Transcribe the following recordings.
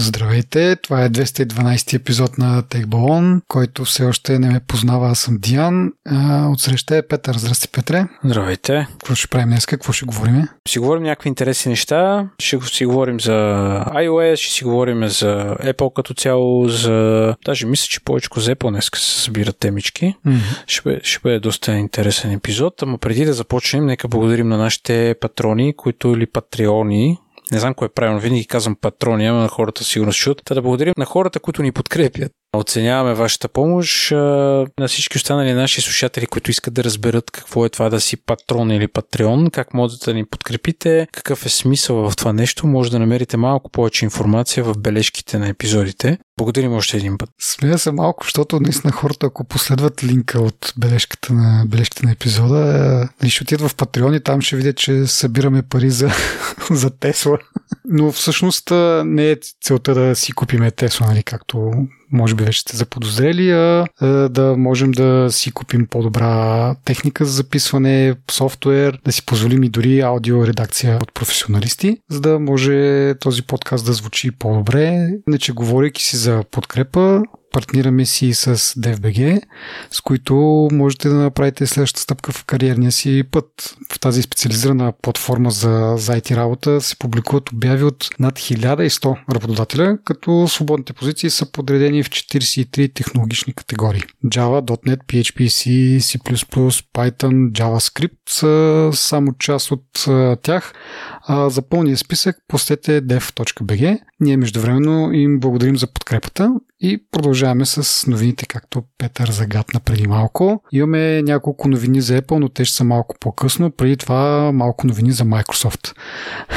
Здравейте, това е 212 епизод на Техбалон, който все още не ме познава, аз съм Диан. Отсреща е Петър. Здрасти, Петре. Здравейте. Какво ще правим днес? Какво ще говорим? Ще говорим някакви интересни неща. Ще си говорим за iOS, ще си говорим за Apple като цяло, за... Даже мисля, че повече за Apple днес се събират темички. Mm-hmm. Ще, бъде, ще бъде доста интересен епизод. Ама преди да започнем, нека благодарим на нашите патрони, които или патреони, не знам кое е правилно, винаги казвам патрони, ама на хората сигурно чуят. Та да благодарим на хората, които ни подкрепят. Оценяваме вашата помощ на всички останали наши слушатели, които искат да разберат какво е това да си патрон или патреон, как можете да ни подкрепите, какъв е смисъл в това нещо. Може да намерите малко повече информация в бележките на епизодите. Благодарим още един път. Смея се малко, защото наистина хората, ако последват линка от бележката на, бележката на епизода, е, ще отидат в Патреон и там ще видят, че събираме пари за, за Тесла. Но всъщност не е целта да си купиме Тесла, нали, както може би вече сте заподозрели, а да можем да си купим по-добра техника за записване, софтуер, да си позволим и дори аудиоредакция от професионалисти, за да може този подкаст да звучи по-добре. Иначе, говорейки си за подкрепа, партнираме си с DFBG, с които можете да направите следващата стъпка в кариерния си път. В тази специализирана платформа за, за IT работа се публикуват обяви от над 1100 работодателя, като свободните позиции са подредени в 43 технологични категории. Java, .NET, PHP, C, C++, Python, JavaScript са само част от тях. А за пълния списък посетете dev.bg. Ние междувременно им благодарим за подкрепата и продължаваме с новините, както Петър загадна преди малко. Имаме няколко новини за Apple, но те ще са малко по-късно. Преди това малко новини за Microsoft.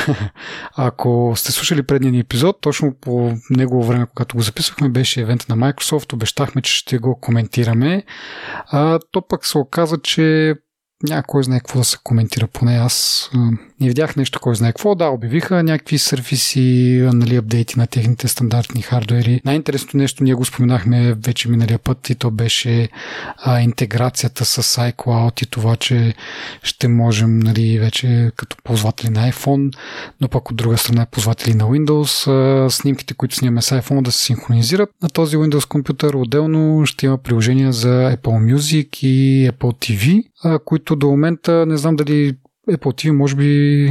Ако сте слушали предния ни епизод, точно по негово време, когато го записвахме, беше евент на Microsoft. Обещахме, че ще го коментираме. А, то пък се оказа, че няма кой знае какво да се коментира, поне аз не видях нещо кой знае какво. Да, обявиха някакви сервиси, нали, апдейти на техните стандартни хардуери. Най-интересното нещо, ние го споменахме вече миналия път и то беше а, интеграцията с iCloud и това, че ще можем нали, вече като ползватели на iPhone, но пък от друга страна ползватели на Windows, а, снимките, които снимаме с iPhone да се синхронизират на този Windows компютър. Отделно ще има приложения за Apple Music и Apple TV, а, които до момента не знам дали Apple TV може би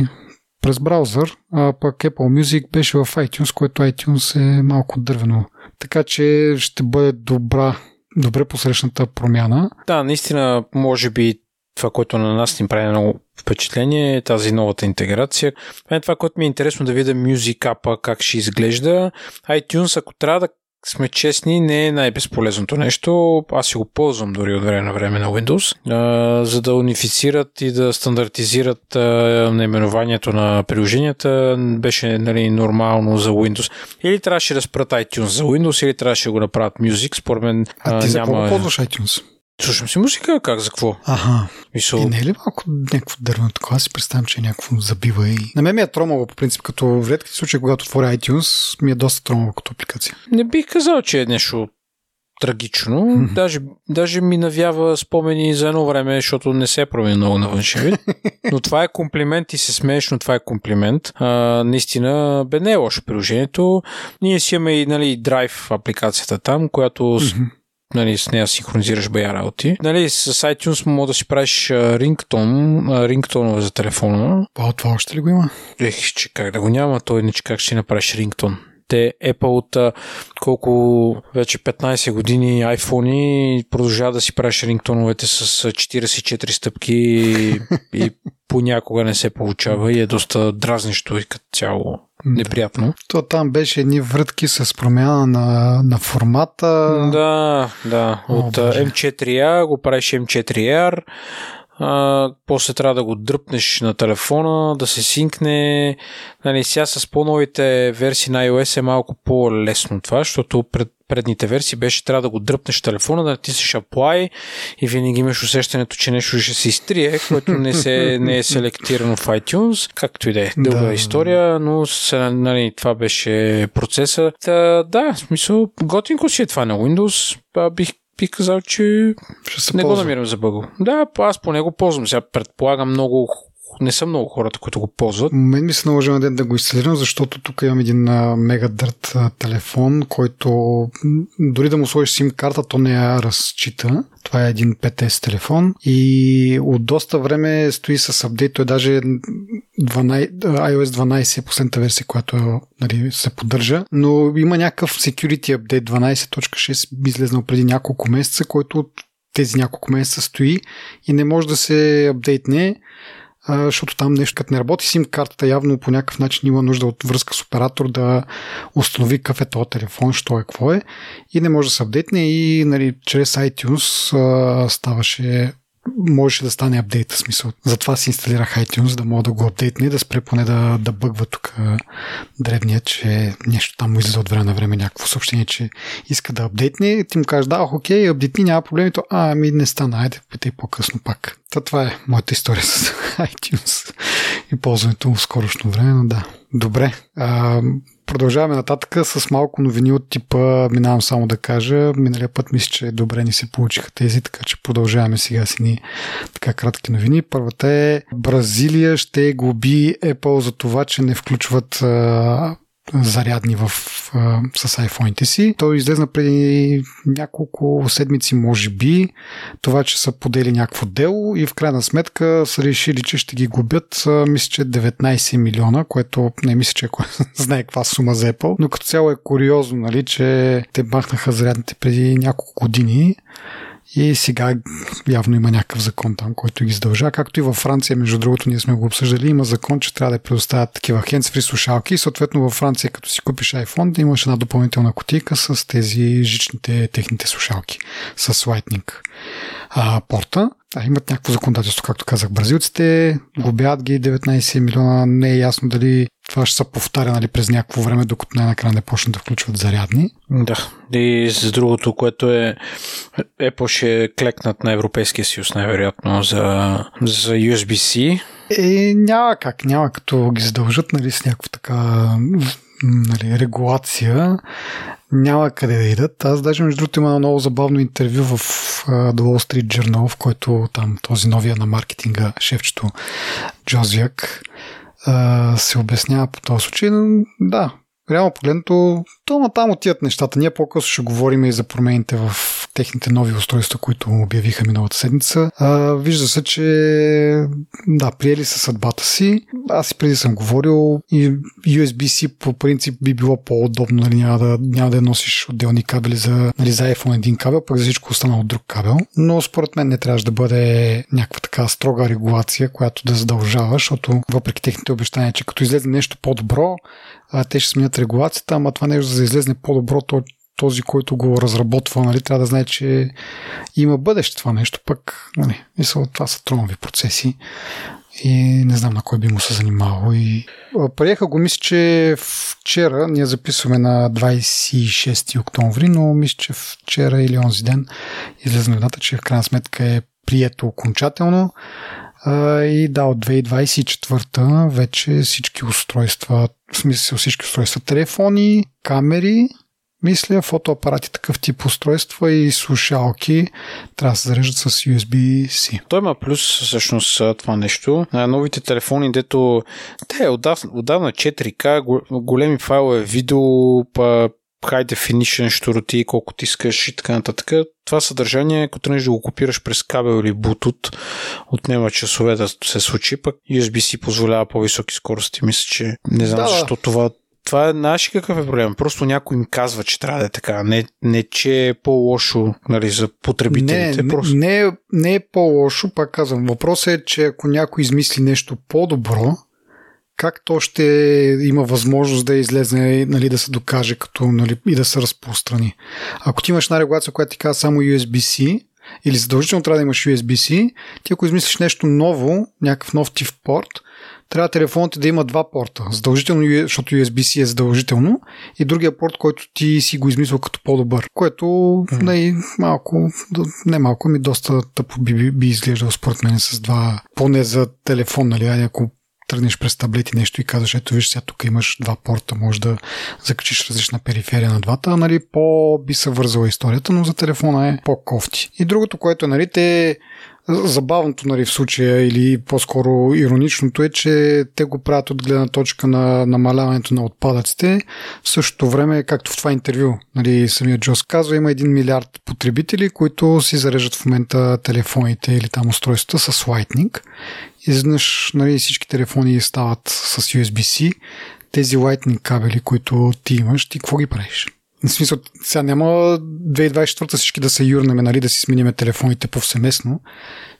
през браузър, а пък Apple Music беше в iTunes, което iTunes е малко дървено. Така че ще бъде добра, добре посрещната промяна. Да, наистина, може би това, което на нас ни прави много впечатление е тази новата интеграция. Е това, което ми е интересно да видя Music App как ще изглежда. iTunes, ако трябва да сме честни, не е най-безполезното нещо. Аз си го ползвам дори от време на време на Windows, а, за да унифицират и да стандартизират а, наименованието на приложенията. Беше нали, нормално за Windows. Или трябваше да спрат iTunes за Windows, или трябваше да го направят Music. Според мен а, а ти няма... за ползваш iTunes? Слушам си музика, как, за какво? Ага. Мисъл... И не е ли малко някакво дървено такова? Аз си представям, че е някакво забива и... На мен ми е тромало, по принцип, като в редките случаи, когато отворя iTunes, ми е доста тромало като апликация. Не бих казал, че е нещо трагично. Mm-hmm. Даже, даже ми навява спомени за едно време, защото не се е промени много на външен вид. Но това е комплимент и се смееш, но това е комплимент. А, наистина, бе не е лошо приложението. Ние си имаме и нали, Drive апликацията там, която mm-hmm нали, с нея синхронизираш бая работи. Нали, с iTunes мога да си правиш рингтон, рингтонове за телефона. А, това още ли го има? Ех, че как да го няма, той иначе как ще си направиш рингтон те Apple от колко вече 15 години iPhone продължава да си правиш рингтоновете с 44 стъпки и понякога не се получава и е доста дразнещо и като цяло неприятно. То там беше едни врътки с промяна на, на формата. Да, да. О, От Боже. M4A го правиш M4R. А, после трябва да го дръпнеш на телефона, да се синкне. Нали, сега с по-новите версии на iOS е малко по-лесно това, защото пред предните версии беше трябва да го дръпнеш телефона, да натиснеш Apply и винаги имаш усещането, че нещо ще се изтрие, което не, се, не е селектирано в iTunes. Както и да е. Дълга да. история, но нали, това беше процеса. Та, да, в смисъл, готинко си е това на Windows. Бих бих казал, че Ще се не ползва. го намирам за бъго. Да, аз по него ползвам. Сега предполагам много не са много хората, които го ползват. Мен ми се наложи на ден да го инсталирам, защото тук имам един мега дърт телефон, който дори да му сложиш сим карта, то не я разчита. Това е един 5S телефон и от доста време стои с апдейт. Той даже 12, iOS 12 е последната версия, която нали, се поддържа, но има някакъв security update 12.6 излезнал преди няколко месеца, който тези няколко месеца стои и не може да се апдейтне, защото там нещо като не работи сим картата явно по някакъв начин има нужда от връзка с оператор да установи какъв е този телефон, що е, какво е и не може да се апдейтне и нали, чрез iTunes а, ставаше можеше да стане апдейт, смисъл. Затова си инсталирах iTunes, да мога да го апдейтне и да спре поне да, да бъгва тук древния, че нещо там му излиза от време на време някакво съобщение, че иска да апдейтне. Ти му кажеш, да, окей, апдейтни, няма проблеми, то, а, ми не стана, айде, питай по-късно пак. Та това е моята история с iTunes и ползването му в скорошно време, но да. Добре. А, продължаваме нататък с малко новини от типа, минавам само да кажа, миналия път мисля, че добре ни се получиха тези, така че продължаваме сега си ни така кратки новини. Първата е Бразилия ще глоби Apple за това, че не включват а, зарядни в, с iPhone-ите си. Той излезна преди няколко седмици, може би, това, че са подели някакво дело и в крайна сметка са решили, че ще ги губят, мисля, че 19 милиона, което не мисля, че знае каква сума за Apple, но като цяло е куриозно, нали, че те махнаха зарядните преди няколко години и сега явно има някакъв закон там, който ги задължа. Както и във Франция, между другото, ние сме го обсъждали, има закон, че трябва да предоставят такива hands-free слушалки. И съответно във Франция, като си купиш iPhone, да имаш една допълнителна котика с тези жичните техните слушалки с Lightning а, порта. А, имат някакво законодателство, както казах. Бразилците губят ги 19 милиона. Не е ясно дали това ще се повтаря нали, през някакво време, докато най-накрая не почнат да включват зарядни. Да. И с другото, което е Apple ще клекнат на Европейския съюз, най-вероятно, за, за USB-C. Е, няма как. Няма като ги задължат нали, с някаква така нали, регулация няма къде да идат. Аз даже между другото има много забавно интервю в The Wall Street Journal, в който там този новия на маркетинга шефчето Джозяк uh, се обяснява по този случай. Но, да, реално погледнато, то там отиват нещата. Ние по-късно ще говорим и за промените в техните нови устройства, които обявиха миналата седмица. А, вижда се, че да, приели са съдбата си. Аз и преди съм говорил и USB-C по принцип би било по-удобно, нали, няма, да, няма да носиш отделни кабели за, нали, за iPhone един кабел, пък за всичко останало друг кабел. Но според мен не трябваше да бъде някаква така строга регулация, която да задължава, защото въпреки техните обещания, че като излезе нещо по-добро, те ще сменят регулацията, ама това нещо за да излезне по-добро, то този, който го разработва, нали, трябва да знае, че има бъдеще това нещо, пък нали, мисъл, това са тронови процеси и не знам на кой би му се занимавал. И... Приеха го, мисля, че вчера, ние записваме на 26 октомври, но мисля, че вчера или онзи ден излезе новината, че в крайна сметка е прието окончателно. И да, от 2024 вече всички устройства, в смисъл всички устройства, телефони, камери, мисля, фотоапарати, такъв тип устройства и слушалки трябва да се зареждат с USB-C. Той има плюс всъщност това нещо. На новите телефони, дето те отдавна, отдавна 4K, големи файлове, видео, па high definition, щуроти, колко ти искаш и така нататък. Това съдържание, ако тръгнеш да го копираш през кабел или Bluetooth, отнема часове да се случи, пък USB-C позволява по-високи скорости. Мисля, че не знам да, защо това това е наши какъв е проблем. Просто някой им казва, че трябва да е така. Не, не че е по-лошо нали, за потребителите. Не, просто... не, не, не е по-лошо, пак казвам. Въпросът е, че ако някой измисли нещо по-добро, как то ще има възможност да излезе, нали, да се докаже като, нали, и да се разпространи. Ако ти имаш една регулация, която ти казва само USB-C, или задължително трябва да имаш USB-C, ти ако измислиш нещо ново, някакъв нов тип порт, трябва телефонът да има два порта. Задължително, защото USB-C е задължително и другия порт, който ти си го измислил като по-добър. Което mm. не, малко, не малко, ми доста тъпо би, би, би изглеждал според мен с два, поне за телефон, нали, ако тръгнеш през таблети нещо и казваш, ето виж сега тук имаш два порта, може да закачиш различна периферия на двата, нали, по би се вързала историята, но за телефона е по-кофти. И другото, което е, нали, те Забавното нали, в случая или по-скоро ироничното е, че те го правят от гледна точка на намаляването на отпадъците. В същото време, както в това интервю, нали, самия Джос казва, има 1 милиард потребители, които си зареждат в момента телефоните или там устройствата с Lightning. Изведнъж нали, всички телефони стават с USB-C. Тези Lightning кабели, които ти имаш, ти какво ги правиш? В смисъл, сега няма 2024 всички да се юрнеме, нали, да си смениме телефоните повсеместно.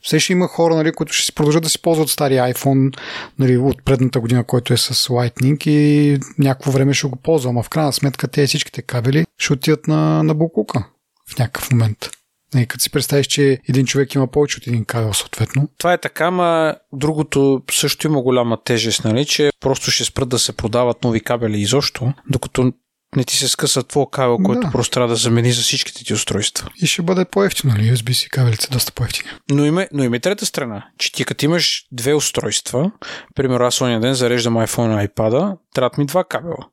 Все ще има хора, нали, които ще си продължат да си ползват стария iPhone нали, от предната година, който е с Lightning и някакво време ще го ползвам. А в крайна сметка те всичките кабели ще отидат на, на Букука в някакъв момент. Нали, като си представиш, че един човек има повече от един кабел, съответно. Това е така, ма другото също има голяма тежест, нали, че просто ще спрат да се продават нови кабели изобщо, докато не ти се скъса твой кабел, да. който просто трябва да замени за всичките ти устройства. И ще бъде по-ефтино, нали? USB-C кабелите са доста по-ефтини. Но има, но има и трета страна, че ти като имаш две устройства, примерно аз ония ден зареждам iPhone и iPad, трябва ми два кабела.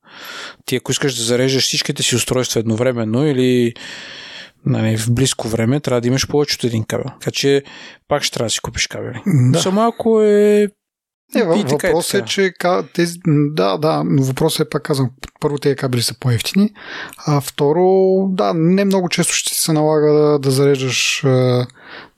Ти ако искаш да зареждаш всичките си устройства едновременно или нали, в близко време, трябва да имаш повече от един кабел. Така че пак ще трябва да си купиш кабели. Да. Само малко е не, въпросът е, че тези, да, да, но въпросът е, пак казвам, първо тези кабели са по-ефтини, а второ, да, не много често ще се налага да, да зареждаш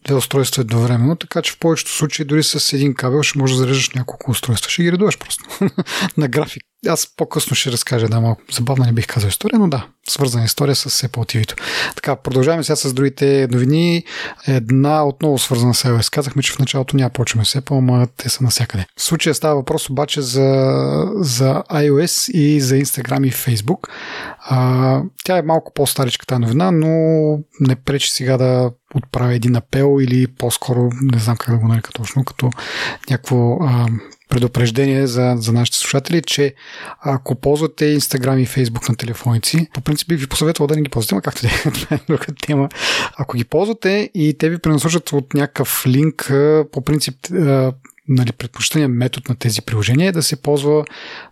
две устройства едновременно, така че в повечето случаи дори с един кабел ще можеш да зареждаш няколко устройства. Ще ги редуваш просто на график. Аз по-късно ще разкажа, да, малко забавна не бих казал история, но да, свързана история с Apple TV. Така, продължаваме сега с другите новини. Една отново свързана с iOS. Казахме, че в началото няма почваме с Apple, ама те са навсякъде. В случая става въпрос обаче за, за iOS и за Instagram и Facebook. А, тя е малко по-старичка тази новина, но не пречи сега да отправя един апел или по-скоро, не знам как да го нарека точно, като някакво а, предупреждение за, за нашите слушатели, че ако ползвате Instagram и Facebook на телефоните си, по принцип бих ви посъветвал да не ги ползвате, но както да е, е друга тема. Ако ги ползвате и те ви пренасочат от някакъв линк, по принцип нали, предпочитания метод на тези приложения е да се ползва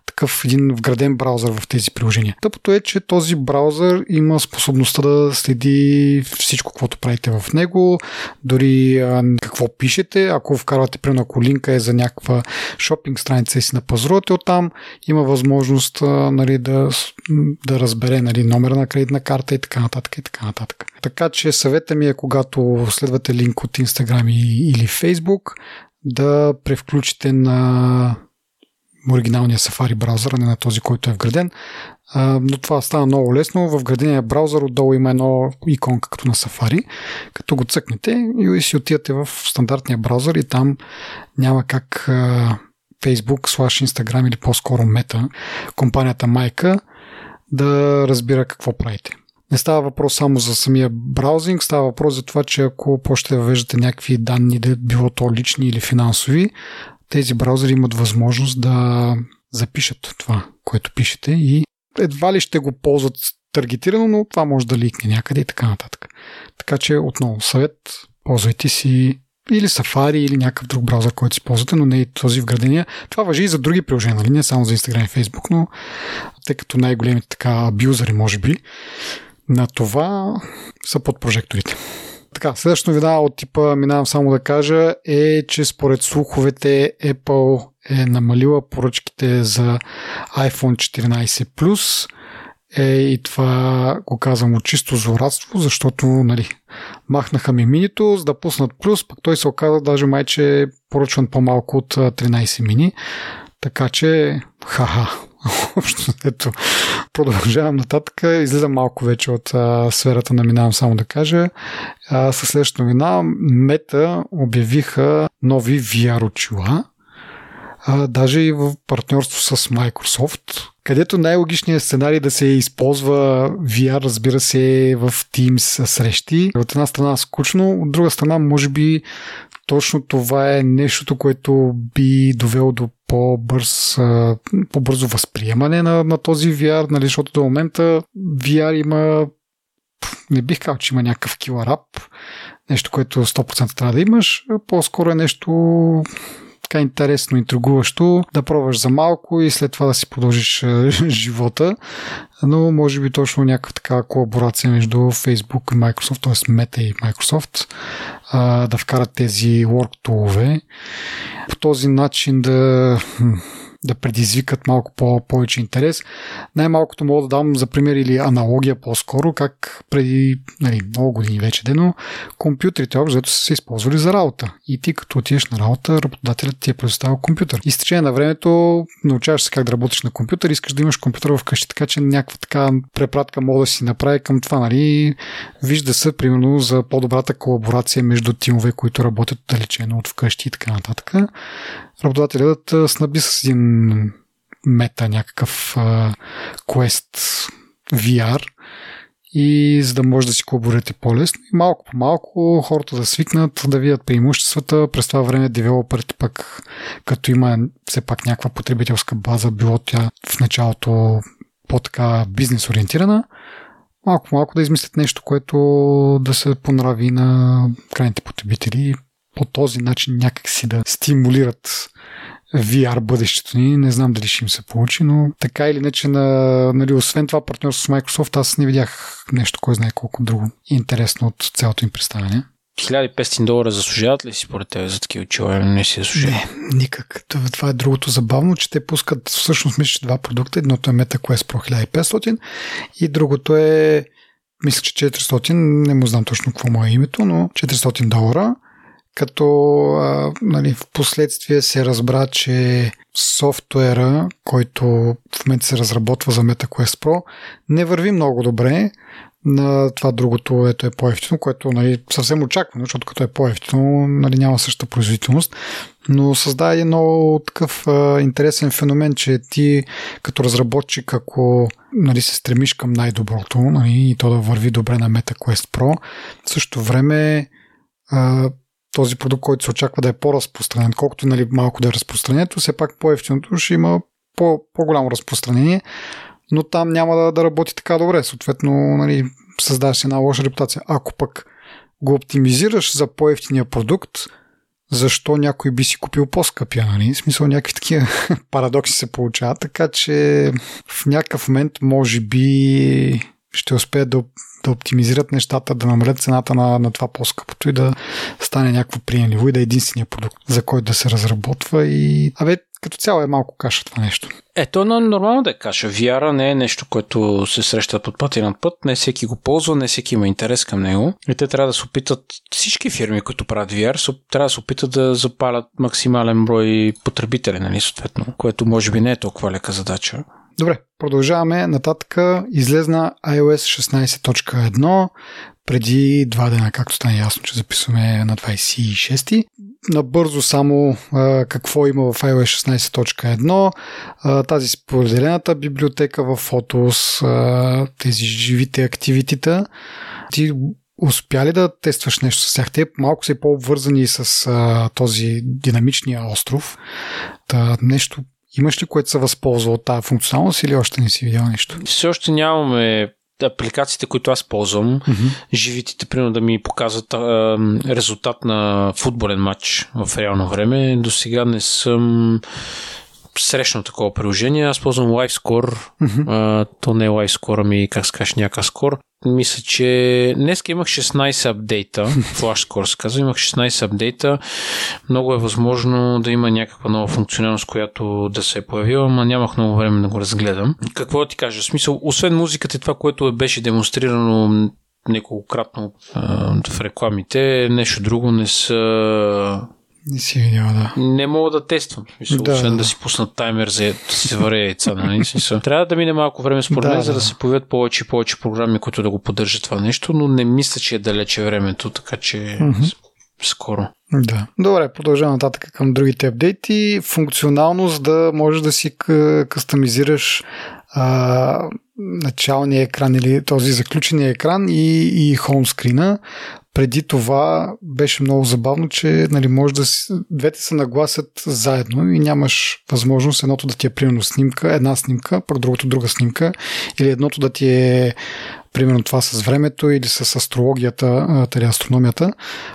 такъв един вграден браузър в тези приложения. Тъпото е, че този браузър има способността да следи всичко, което правите в него, дори а, какво пишете. Ако вкарвате, примерно, ако линка е за някаква шопинг страница и си напазрувате оттам, има възможност а, нали, да, да разбере нали, номера на кредитна карта и така нататък и така нататък. Така че съвета ми е, когато следвате линк от Instagram или Facebook, да превключите на оригиналния Safari браузър, а не на този, който е вграден. Но това става много лесно. В вградения браузър отдолу има едно иконка като на Safari. Като го цъкнете и си отидете в стандартния браузър и там няма как Facebook, slash Instagram или по-скоро Meta, компанията майка, да разбира какво правите. Не става въпрос само за самия браузинг, става въпрос за това, че ако да въвеждате някакви данни, да било то лични или финансови, тези браузъри имат възможност да запишат това, което пишете и едва ли ще го ползват таргетирано, но това може да ликне някъде и така нататък. Така че отново съвет, ползвайте си или Safari или някакъв друг браузър, който си ползвате, но не и този вградения. Това въжи и за други приложения, нали? не само за Instagram и Facebook, но тъй като най-големите така абюзери, може би, на това са под прожекторите. Така, следващата новина от типа, минавам само да кажа, е, че според слуховете Apple е намалила поръчките за iPhone 14 Plus. Е, и това го казвам от чисто злорадство, защото нали, махнаха ми минито, за да пуснат плюс, пък той се оказа даже май, че е поръчван по-малко от 13 мини. Така че, ха-ха, общо ето, продължавам нататък. Излизам малко вече от а, сферата на минавам само да кажа. А, със следващата новина, Мета обявиха нови VR очила, даже и в партньорство с Microsoft, където най-логичният сценарий да се използва VR, разбира се, в Teams срещи. От една страна скучно, от друга страна може би точно това е нещото, което би довело до по-бърз, по-бързо възприемане на, на този VR, нали, защото до момента VR има не бих казал, че има някакъв килър ап, нещо, което 100% трябва да имаш, по-скоро е нещо така интересно, интригуващо да пробваш за малко и след това да си продължиш живота. Но може би точно някаква такава колаборация между Facebook и Microsoft, т.е. Meta и Microsoft, да вкарат тези work tool По този начин да да предизвикат малко по- повече интерес. Най-малкото мога да дам за пример или аналогия по-скоро, как преди нали, много години вече дено, компютрите общо са се използвали за работа. И ти като отидеш на работа, работодателят ти е предоставил компютър. И с течение на времето научаваш се как да работиш на компютър, искаш да имаш компютър вкъщи, така че някаква така препратка мога да си направи към това. Нали? Вижда се, примерно, за по-добрата колаборация между тимове, които работят далечено от вкъщи и така нататък работодателят снаби с един мета, някакъв uh, Quest VR и за да може да си колаборирате по-лесно. И малко по малко хората да свикнат, да видят преимуществата. През това време девелоперите пък, като има все пак някаква потребителска база, било тя в началото по-така бизнес ориентирана, малко малко да измислят нещо, което да се понрави на крайните потребители по този начин някак си да стимулират VR бъдещето ни. Не знам дали ще им се получи, но така или иначе, на, нали, освен това партньорство с Microsoft, аз не видях нещо, кой знае колко друго интересно от цялото им представяне. 1500 долара заслужават ли си според теб за такива очила? Не си заслужава. Не, никак. Това е другото забавно, че те пускат всъщност мисля, два продукта. Едното е MetaQuest Pro 1500 и другото е мисля, че 400, не му знам точно какво му е името, но 400 долара като а, нали, в последствие се разбра, че софтуера, който в момента се разработва за MetaQuest Pro, не върви много добре на това другото, ето е по-ефтино, което нали, съвсем очаквано, защото като е по-ефтино, нали, няма същата производителност, но създава един много такъв а, интересен феномен, че ти като разработчик, ако нали, се стремиш към най-доброто нали, и то да върви добре на MetaQuest Pro, в същото време а, този продукт, който се очаква да е по-разпространен, колкото нали, малко да е разпространението, все пак по-ефтиното ще има по- по-голямо разпространение, но там няма да, да работи така добре. Съответно, нали, създаваш една лоша репутация. Ако пък го оптимизираш за по-ефтиния продукт, защо някой би си купил по-скъпия, нали? В смисъл някакви такива парадокси се получават, така че в някакъв момент може би ще успеят да да оптимизират нещата, да намалят цената на, на това по-скъпото и да стане някакво приемливо и да е единствения продукт, за който да се разработва и... Абе, като цяло е малко каша това нещо. Ето, но нормално да е каша. VR не е нещо, което се среща под път и над път. Не всеки го ползва, не всеки има интерес към него. И те трябва да се опитат, всички фирми, които правят VR, трябва да се опитат да запалят максимален брой потребители, нали, съответно, което може би не е толкова лека задача. Добре, продължаваме нататък. Излезна iOS 16.1 преди два дена, както стане ясно, че записваме на 26 Набързо само а, какво има в iOS 16.1. А, тази споделената библиотека в Photos, а, тези живите активитита. Ти успя ли да тестваш нещо с тях? Те малко са по-обвързани с а, този динамичния остров. Та, нещо Имаш ли което се възползва от тази функционалност или още не си видял нещо? Все още нямаме апликациите, които аз ползвам, mm-hmm. живитите, примерно да ми показват а, резултат на футболен матч в реално време. До сега не съм срещнал такова приложение. Аз ползвам LiveScore. Mm-hmm. А, то не е LiveScore, ами как се кажеш някакъв скор. Мисля, че днес имах 16 апдейта, FlashScore се казва, имах 16 апдейта. Много е възможно да има някаква нова функционалност, която да се е появила, но нямах много време да го разгледам. Какво да ти кажа? В смисъл, освен музиката и това, което беше демонстрирано неколкократно в рекламите, нещо друго не са не си видял, да. Не мога да тествам. Мисъл, да, освен да. да си пуснат таймер за да си варя яйца. Нали? Трябва да мине малко време според да, мен, да. за да се появят повече и повече програми, които да го поддържат това нещо, но не мисля, че е далече времето, така че mm-hmm. скоро. Да. Добре, продължавам нататък към другите апдейти. Функционалност да можеш да си кастомизираш а, началния екран или този заключения екран и, и хоумскрина преди това беше много забавно, че нали, може да си, двете се нагласят заедно и нямаш възможност едното да ти е примерно снимка, една снимка, пък другото друга снимка, или едното да ти е примерно това с времето или с астрологията, тали астрономията,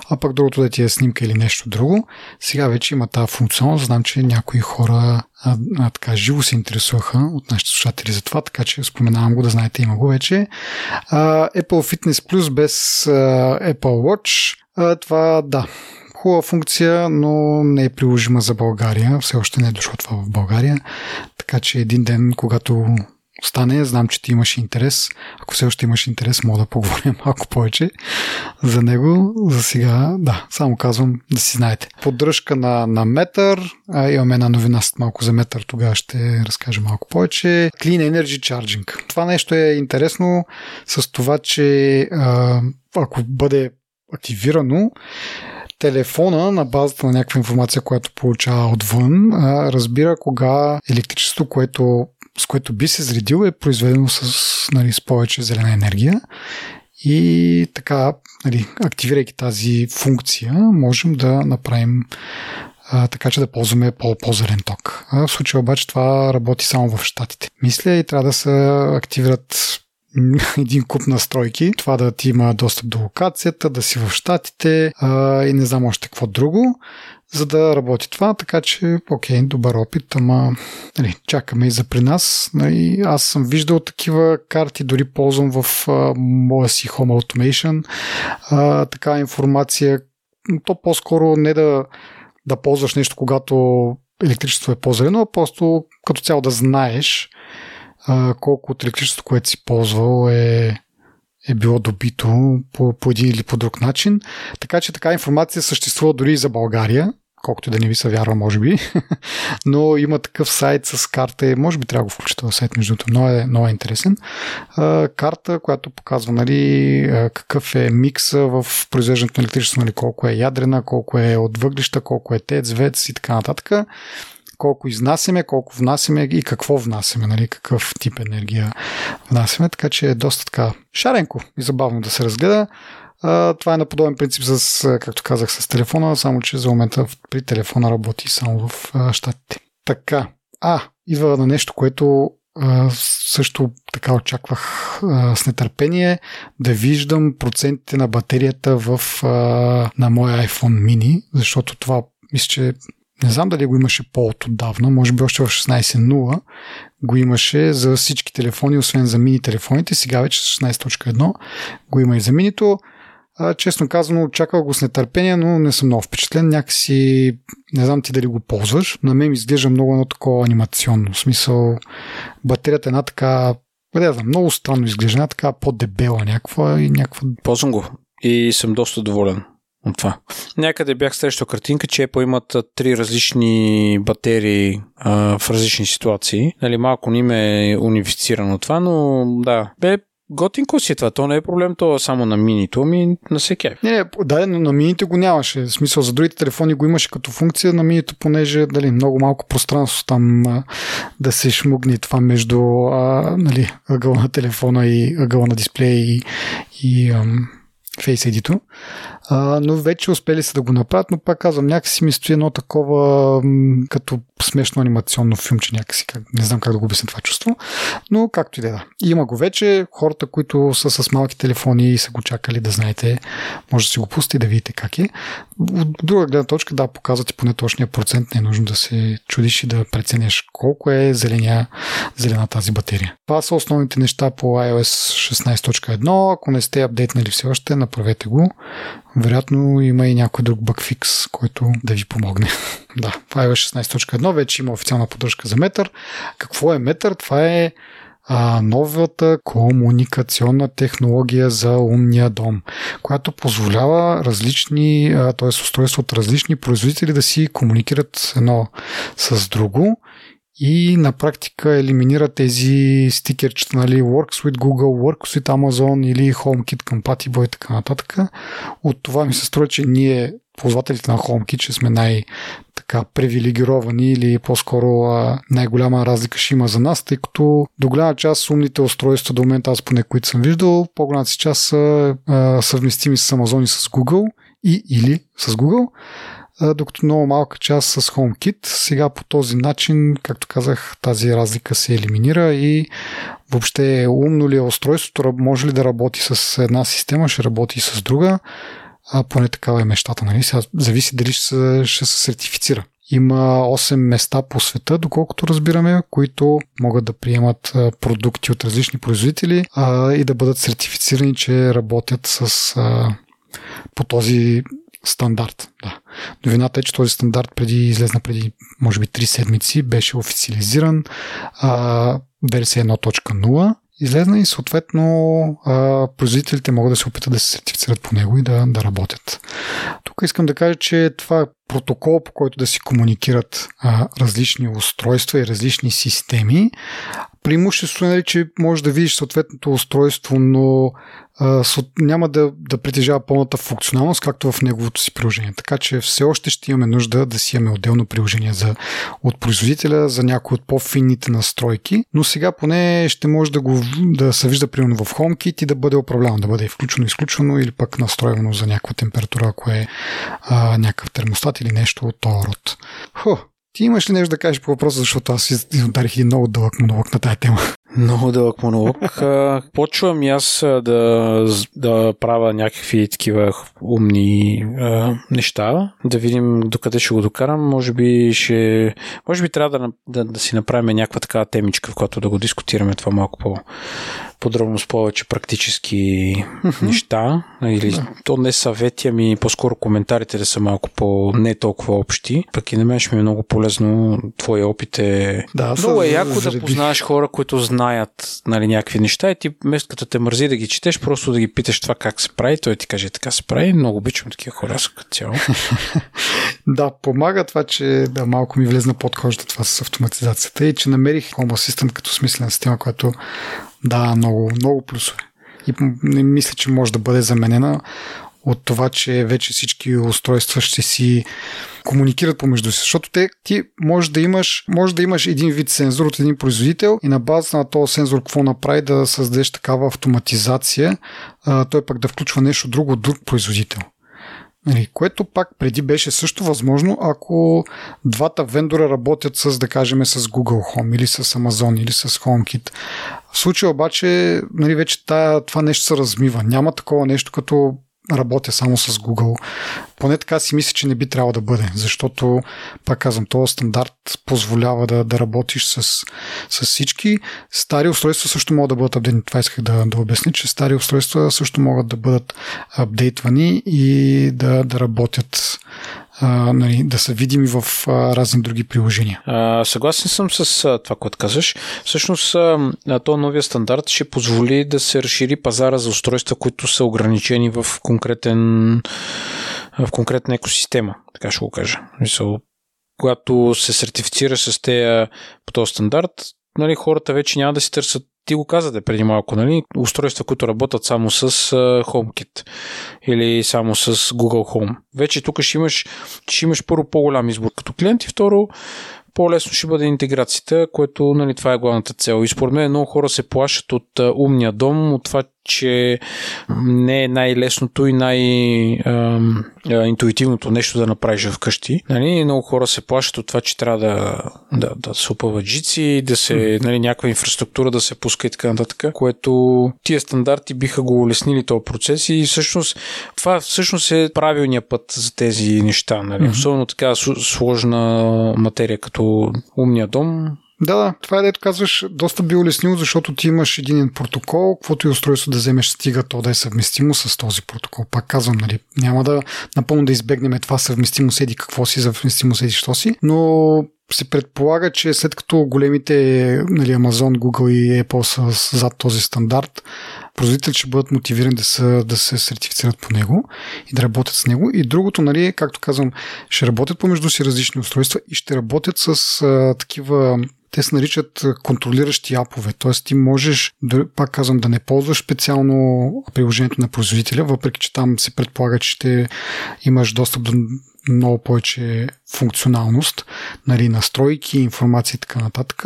а пък другото да ти е снимка или нещо друго. Сега вече има тази функционалност. Знам, че някои хора а, а, така живо се интересуваха от нашите слушатели за това, така че споменавам го да знаете, има го вече. А, Apple Fitness Plus без а, Apple Watch. А, това да, хубава функция, но не е приложима за България. Все още не е дошло това в България. Така че един ден, когато стане, знам, че ти имаш интерес. Ако все още имаш интерес, мога да поговорим малко повече за него. За сега, да, само казвам да си знаете. Поддръжка на, на метър. А, имаме една новина малко за метър, тогава ще разкажа малко повече. Clean Energy Charging. Това нещо е интересно с това, че а, ако бъде активирано, телефона на базата на някаква информация, която получава отвън, разбира кога електричество, което, с което би се зредил, е произведено с, нали, с повече зелена енергия. И така, нали, активирайки тази функция, можем да направим а, така че да ползваме по- по-зелен ток. А в случая обаче това работи само в Штатите. Мисля и трябва да се активират един куп настройки. Това да ти има достъп до локацията, да си в щатите а, и не знам още какво друго, за да работи това, така че, окей, добър опит, ама нали, чакаме и за при нас. Нали, аз съм виждал такива карти, дори ползвам в а, моя си Home Automation а, такава информация. То по-скоро не да, да ползваш нещо, когато електричество е по-зелено, а просто като цяло да знаеш а, колко от електричеството, което си ползвал е, е било добито по, по един или по друг начин. Така че така информация съществува дори и за България, колкото да не ви се вярва, може би. Но има такъв сайт с карта, може би трябва да го включа този сайт, между другото, много е, много е интересен. Карта, която показва нали, какъв е микса в произвеждането на електричество, нали, колко е ядрена, колко е от въглища, колко е тец, вец и така нататък колко изнасяме, колко внасяме и какво внасяме, нали, какъв тип енергия внасяме, така че е доста така шаренко и забавно да се разгледа. Това е на подобен принцип с, както казах, с телефона, само че за момента при телефона работи само в щатите. Така, а, идва на нещо, което също така очаквах с нетърпение да виждам процентите на батерията в, на моя iPhone mini, защото това мисля, че не знам дали го имаше по-от отдавна, може би още в 16.0 го имаше за всички телефони, освен за мини телефоните. Сега вече с 16.1 го има и за минито. А, честно казано, очаквах го с нетърпение, но не съм много впечатлен. Някакси, не знам ти дали го ползваш. На мен изглежда много едно такова анимационно. В смисъл, батерията е една така не знам, много странно изглежда, така по-дебела някаква и някаква... Ползвам го и съм доста доволен от това. Някъде бях срещал картинка, че Apple имат три различни батерии а, в различни ситуации. Нали, малко ни ме е унифицирано това, но да. Бе, Готинко си е това. То не е проблем, то е само на минито, ами на всеки. Не, не, да, но на мините го нямаше. В смисъл, за другите телефони го имаше като функция, на минито, понеже дали, много малко пространство там да се шмугне това между а, нали, ъгъла на телефона и ъгъла на дисплея и, и ам, Face ID-то. А, но вече успели са да го направят, но пак казвам, някакси ми стои едно такова м- като смешно анимационно филмче някакси, как, не знам как да го обясня това чувство, но както и да е. Да. Има го вече, хората, които са с малки телефони и са го чакали да знаете, може да си го пусти да видите как е. От друга гледна точка, да, показват и поне точния процент, не е нужно да се чудиш и да преценяш колко е зеления, зелена тази батерия. Това са основните неща по iOS 16.1. Ако не сте апдейтнали все още, направете го. Вероятно има и някой друг бъкфикс, който да ви помогне. да, това е 16.1, вече има официална поддръжка за метър. Какво е метър? Това е а, новата комуникационна технология за умния дом, която позволява различни, т.е. устройства от различни производители да си комуникират едно с друго и на практика елиминира тези стикерчета, нали, Works with Google, Works with Amazon или HomeKit Compatible и така нататък. От това ми се струва, че ние, ползвателите на HomeKit, че сме най- така привилегировани или по-скоро най-голяма разлика ще има за нас, тъй като до голяма част умните устройства до момента, аз поне които съм виждал, по-голямата си част са съвместими с Amazon и с Google и или с Google докато много малка част с HomeKit. Сега по този начин, както казах, тази разлика се елиминира и въобще умно ли е устройството, може ли да работи с една система, ще работи и с друга. А поне такава е мечтата, нали? Сега зависи дали ще ще се сертифицира. Има 8 места по света, доколкото разбираме, които могат да приемат продукти от различни производители а, и да бъдат сертифицирани, че работят с а, по този стандарт. Да. Новината е, че този стандарт преди излезна преди, може би, 3 седмици, беше официализиран. А, версия 1.0 излезна и съответно а, производителите могат да се опитат да се сертифицират по него и да, да работят. Тук искам да кажа, че това е протокол, по който да си комуникират а, различни устройства и различни системи. Преимуществото е, че можеш да видиш съответното устройство, но а, няма да, да притежава пълната функционалност, както в неговото си приложение. Така че все още ще имаме нужда да си имаме отделно приложение за, от производителя за някои от по-финните настройки, но сега поне ще може да, го, да се вижда примерно в HomeKit и да бъде управлявано, да бъде включено, изключвано или пък настроено за някаква температура, ако е а, някакъв термостат или нещо от този род. Хо, ти имаш ли нещо да кажеш по въпроса, защото аз ударих един много дълъг монолог на тази тема? Много дълъг монолог. Почвам и аз да, да правя някакви такива умни а, неща, да видим докъде ще го докарам. Може би, ще, може би трябва да, да, да си направим някаква такава темичка, в която да го дискутираме това малко по, подробно с повече практически mm-hmm. неща. Или да. то не съвети, ами по-скоро коментарите да са малко по не толкова общи. Пък и на мен ще ми е много полезно. Твоя опит е... Да, много е яко да познаеш хора, които знаят нали, някакви неща и ти вместо като те мързи да ги четеш, просто да ги питаш това как се прави, той ти каже така се прави. Много обичам такива хора като цяло. да, помага това, че да, малко ми влезна под кожата това с автоматизацията и че намерих Home Assistant като смислена система, която да, много, много плюсове. И мисля, че може да бъде заменена от това, че вече всички устройства ще си комуникират помежду си. Защото те, ти може да имаш, може да имаш един вид сензор от един производител и на база на този сензор какво направи да създадеш такава автоматизация, а, той пък да включва нещо друго от друг производител. Нали, което пак преди беше също възможно, ако двата вендора работят с, да кажем, с Google Home или с Amazon или с HomeKit. В случая обаче, нали, вече това нещо се размива. Няма такова нещо като работя само с Google. Поне така си мисля, че не би трябвало да бъде, защото, пак казвам, този стандарт позволява да, да работиш с, с всички. Стари устройства също могат да бъдат апдейтвани. Това исках да, да обясня, че стари устройства също могат да бъдат апдейтвани и да, да работят нали, да са видими в а, разни други приложения. А, съгласен съм с а, това, което казваш. Всъщност, а, то новия стандарт ще позволи да се разшири пазара за устройства, които са ограничени в конкретен в конкретна екосистема, така ще го кажа. Когато се сертифицира с тея по този стандарт, нали, хората вече няма да си търсят ти го казате преди малко, нали? Устройства, които работят само с HomeKit или само с Google Home. Вече тук ще имаш, ще имаш първо по-голям избор като клиент и второ по-лесно ще бъде интеграцията, което нали, това е главната цел. И според мен много хора се плашат от умния дом, от това, че не е най-лесното и най-интуитивното нещо да направиш вкъщи. Нали? Много хора се плащат от това, че трябва да, да, да се опъват жици, да се, нали, някаква инфраструктура да се пуска и така нататък, което тия стандарти биха го улеснили този процес и всъщност това всъщност е правилният път за тези неща. Нали? Особено така сложна материя като умния дом, да, да, това е дето казваш, доста би улеснило, защото ти имаш един протокол, каквото и устройство да вземеш, стига то да е съвместимо с този протокол. Пак казвам, нали, няма да напълно да избегнем това съвместимо седи какво си, съвместимо седи що си, но се предполага, че след като големите нали, Amazon, Google и Apple са зад този стандарт, производителите ще бъдат мотивирани да, са, да се сертифицират по него и да работят с него. И другото, нали, както казвам, ще работят помежду си различни устройства и ще работят с а, такива те се наричат контролиращи апове. Т.е. ти можеш, пак казвам, да не ползваш специално приложението на производителя, въпреки че там се предполага, че ще имаш достъп до много повече функционалност, нали, настройки, информация и така нататък.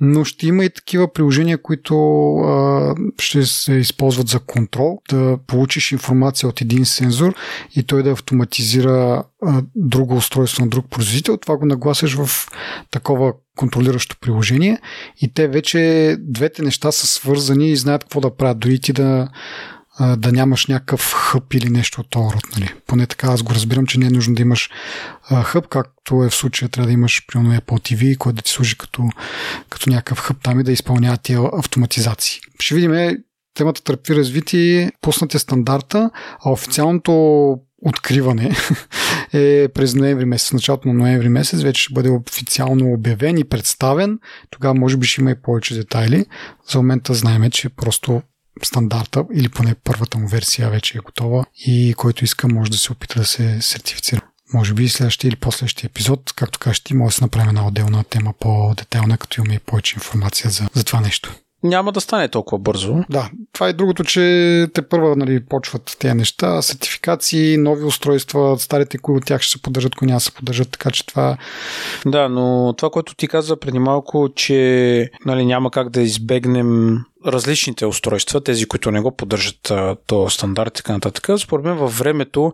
Но ще има и такива приложения, които а, ще се използват за контрол, да получиш информация от един сензор и той да автоматизира а, друго устройство на друг производител. Това го нагласяш в такова контролиращо приложение и те вече двете неща са свързани и знаят какво да правят. Дори ти да да нямаш някакъв хъб или нещо от този род. Нали. Поне така аз го разбирам, че не е нужно да имаш а, хъб, както е в случая трябва да имаш примерно Apple TV, който да ти служи като, като някакъв хъб там и да изпълнява тия автоматизации. Ще видим, темата търпи развитие, пуснат е стандарта, а официалното откриване е през ноември месец, началото на ноември месец, вече ще бъде официално обявен и представен. Тогава може би ще има и повече детайли. За момента знаем, че просто стандарта или поне първата му версия вече е готова и който иска може да се опита да се сертифицира. Може би следващия или последващия епизод, както кажеш ти, може да се направим една отделна тема по-детайлна, като имаме и повече информация за, за това нещо няма да стане толкова бързо. Да, това е другото, че те първа нали, почват тези неща, сертификации, нови устройства, старите, кои от тях ще се поддържат, кои няма се поддържат, така че това... Да, но това, което ти каза преди малко, че нали, няма как да избегнем различните устройства, тези, които не го поддържат то стандарт и така нататък. Според мен във времето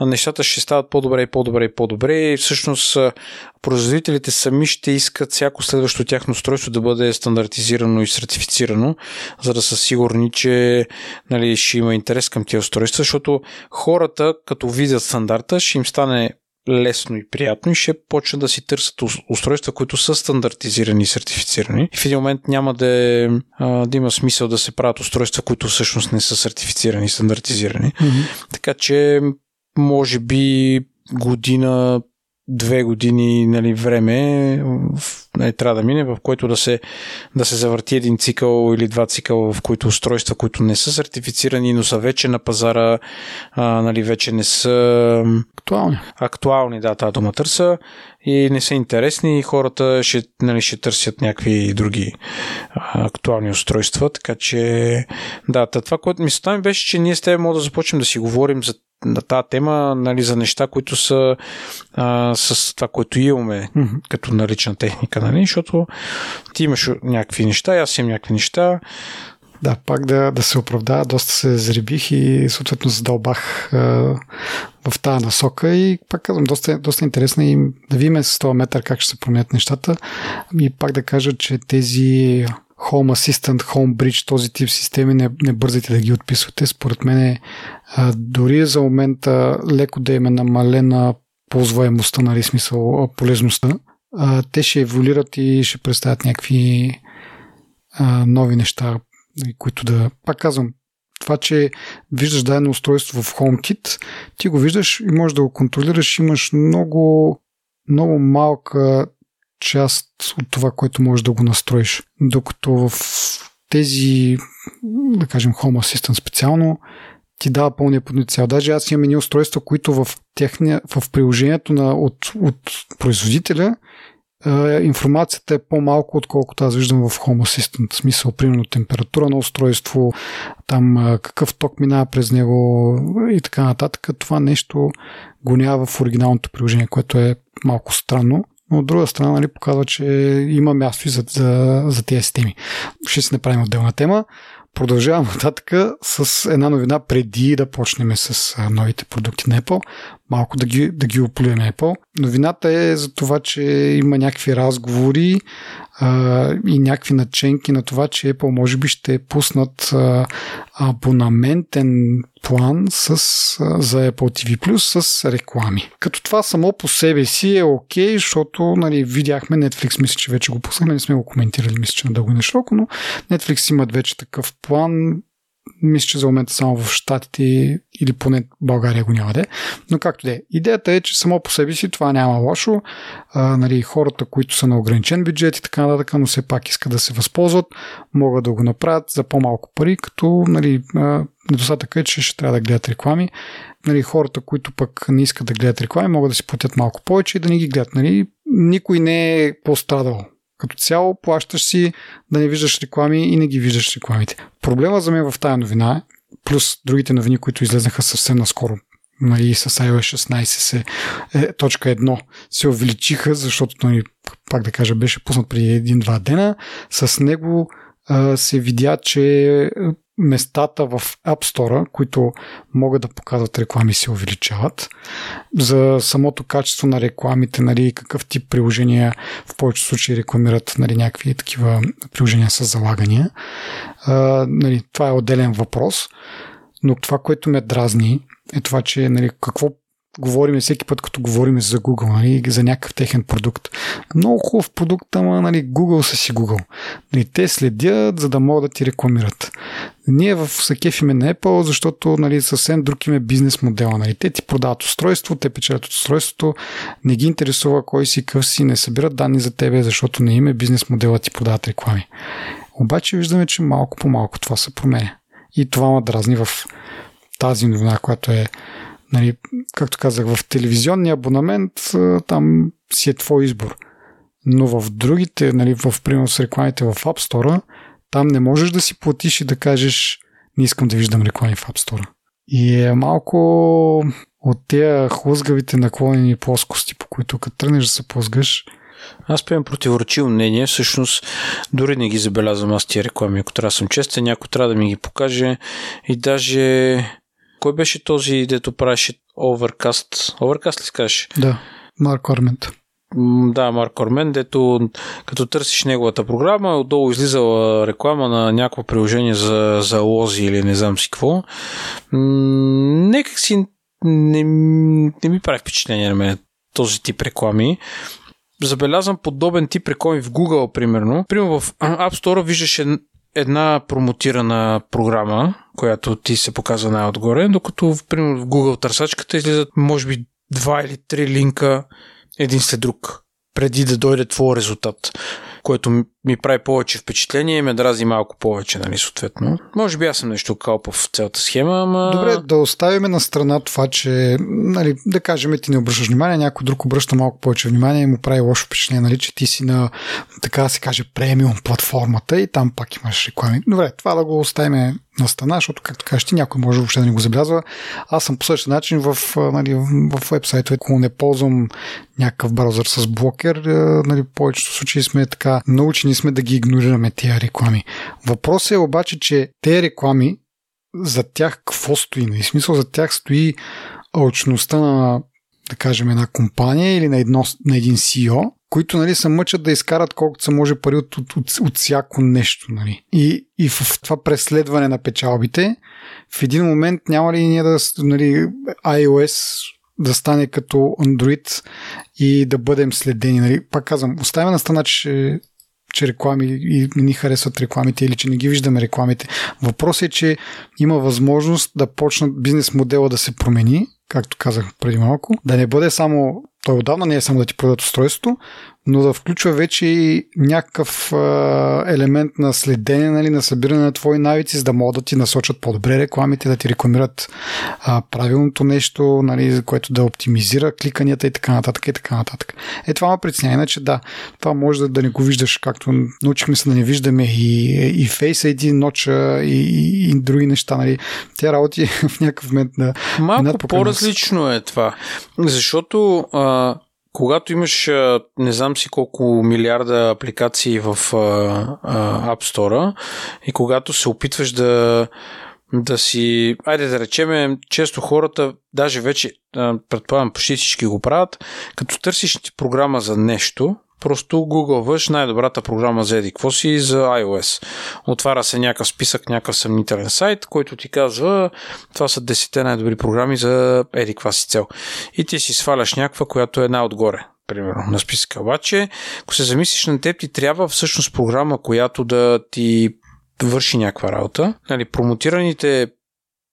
нещата ще стават по-добре и по-добре и по-добре и всъщност производителите сами ще искат всяко следващо тяхно устройство да бъде стандартизирано и сертифицирано, за да са сигурни, че нали, ще има интерес към тези устройства, защото хората, като видят стандарта, ще им стане лесно и приятно и ще почнат да си търсят устройства, които са стандартизирани и сертифицирани. И в един момент няма да, е, да има смисъл да се правят устройства, които всъщност не са сертифицирани и стандартизирани. Mm-hmm. Така че, може би година, две години нали, време нали, трябва да мине, в който да се, да се завърти един цикъл или два цикъла, в които устройства, които не са сертифицирани, но са вече на пазара, а, нали, вече не са актуални. Актуални, да, тази дума търса и не са интересни и хората ще, нали, ще търсят някакви други а, актуални устройства, така че да, това, което мисълта ми беше, че ние с теб може да започнем да си говорим за на тази тема, нали, за неща, които са а, с това, което имаме mm-hmm. като налична техника, нали, защото ти имаш някакви неща, аз имам някакви неща. Да, пак да, да се оправда, доста се заребих и съответно задълбах а, в тази насока и пак казвам, доста, доста интересно и да видим с този метър как ще се променят нещата и пак да кажа, че тези Home Assistant, Home Bridge, този тип системи, не, не бързайте да ги отписвате. Според мен е, дори за момента леко да им е намалена ползваемостта, нали смисъл полезността, те ще еволюират и ще представят някакви нови неща, които да... Пак казвам, това, че виждаш дадено устройство в HomeKit, ти го виждаш и можеш да го контролираш, имаш много, много малка част от това, което можеш да го настроиш. Докато в тези, да кажем, Home Assistant специално, ти дава пълния потенциал. Даже аз имам едни устройства, които в, техния, в приложението на, от, от производителя е, информацията е по-малко, отколкото аз виждам в Home Assistant. В смисъл, примерно температура на устройство, там е, какъв ток минава през него и така нататък. Това нещо го няма в оригиналното приложение, което е малко странно но от друга страна нали, показва, че има място и за, за, за тези системи. Ще си направим отделна тема. Продължавам нататък с една новина преди да почнем с новите продукти на Apple. Малко да ги, да ги оплюем Apple. Новината е за това, че има някакви разговори а, и някакви наченки на това, че Apple може би ще пуснат а, абонаментен план с, а, за Apple TV с реклами. Като това само по себе си е окей, okay, защото нали, видяхме Netflix, мисля, че вече го пуснахме, не сме го коментирали, мисля, че на дълго и на широко, но Netflix имат вече такъв план мисля, че за момента само в Штатите или поне България го няма де. Но както де. Идеята е, че само по себе си това няма лошо. А, нали, хората, които са на ограничен бюджет и така нататък, но все пак искат да се възползват, могат да го направят за по-малко пари, като нали, недостатък е, че ще трябва да гледат реклами. Нали, хората, които пък не искат да гледат реклами, могат да си платят малко повече и да не ги гледат. Нали, никой не е пострадал като цяло плащаш си да не виждаш реклами и не ги виждаш рекламите. Проблема за мен в тази новина, плюс другите новини, които излезнаха съвсем наскоро, нали, с iOS 16 се, е, точка 1 се увеличиха, защото, нали, пак да кажа, беше пуснат преди един-два дена. С него се видя, че местата в App Store, които могат да показват реклами, се увеличават. За самото качество на рекламите, нали, какъв тип приложения в повечето случаи рекламират нали, някакви такива приложения с залагания. А, нали, това е отделен въпрос. Но това, което ме дразни, е това, че нали, какво говорим всеки път, като говорим за Google, нали, за някакъв техен продукт. Много хубав продукт, ама нали, Google са си Google. Нали, те следят, за да могат да ти рекламират. Ние в Сакеф име на Apple, защото нали, съвсем друг им е бизнес модела. Нали. Те ти продават устройство, те печелят от устройството, не ги интересува кой си, къв си, не събират данни за тебе, защото не им е бизнес модела, ти продават реклами. Обаче виждаме, че малко по малко това се променя. И това ме дразни в тази новина, която е нали, както казах, в телевизионния абонамент там си е твой избор. Но в другите, нали, в примерно с рекламите в App Store, там не можеш да си платиш и да кажеш не искам да виждам реклами в App Store. И е малко от тези хлъзгавите наклонени плоскости, по които като тръгнеш да се плъзгаш, аз пеем противоречиво мнение, всъщност дори не ги забелязвам аз тия реклами, ако трябва да съм честен, някой трябва да ми ги покаже и даже кой беше този, дето правеше Overcast? Overcast ли скаш? Да, Марк Ормент. Да, Марк Ормен, дето като търсиш неговата програма, отдолу излизала реклама на някакво приложение за, за лози или не знам си какво. Некак си не, не ми прави впечатление на мен този тип реклами. Забелязвам подобен тип реклами в Google, примерно. Примерно в App Store виждаш една промотирана програма, която ти се показва най-отгоре, докато примерно в Google търсачката излизат може би два или три линка един след друг, преди да дойде твой резултат което ми прави повече впечатление и ме дрази малко повече, нали, съответно. Може би аз съм нещо калпа в цялата схема, ама... Добре, да оставим на страна това, че, нали, да кажем, ти не обръщаш внимание, някой друг обръща малко повече внимание и му прави лошо впечатление, нали, че ти си на, така да се каже, премиум платформата и там пак имаш реклами. Добре, това да го оставим на страна, защото, както кажеш ти, някой може въобще да не го забелязва. Аз съм по същия начин в, нали, в вебсайтове, ако не ползвам някакъв браузър с блокер, нали, повечето случаи сме така, научени сме да ги игнорираме тия реклами. Въпросът е обаче, че тези реклами, за тях какво стои? Нали? В смисъл за тях стои алчността на да кажем, една компания или на, едно, на един CEO, които нали, се мъчат да изкарат колкото се може пари от, от, от, от всяко нещо. Нали. И, и в това преследване на печалбите, в един момент няма ли ние да нали, iOS да стане като Android и да бъдем следени. Нали? Пак казвам, оставяме на страна, че че реклами и ни харесват рекламите или че не ги виждаме рекламите. Въпросът е, че има възможност да почнат бизнес модела да се промени, както казах преди малко, да не бъде само той отдавна не е само да ти продадат устройството, но да включва вече и някакъв а, елемент на следене, нали, на събиране на твои навици, за да могат да ти насочат по-добре рекламите, да ти рекламират а, правилното нещо, нали, което да оптимизира кликанията и така нататък и така нататък. Е, това ме притеснява, иначе да, това може да, да не го виждаш, както научихме се да не виждаме и, и Face ID, ноча и, и, и други неща, нали. Тя работи в някакъв момент на... Малко по-различно е това, защото а, когато имаш не знам си колко милиарда апликации в App Store и когато се опитваш да да си, айде да речеме, често хората, даже вече, предполагам, почти всички го правят, като търсиш програма за нещо, Просто гугълваш най-добрата програма за еди какво си за iOS. Отваря се някакъв списък, някакъв съмнителен сайт, който ти казва това са 10 най-добри програми за еди каква си цел. И ти си сваляш някаква, която е една отгоре примерно, на списъка. Обаче, ако се замислиш на теб, ти трябва всъщност програма, която да ти върши някаква работа. Нали, промотираните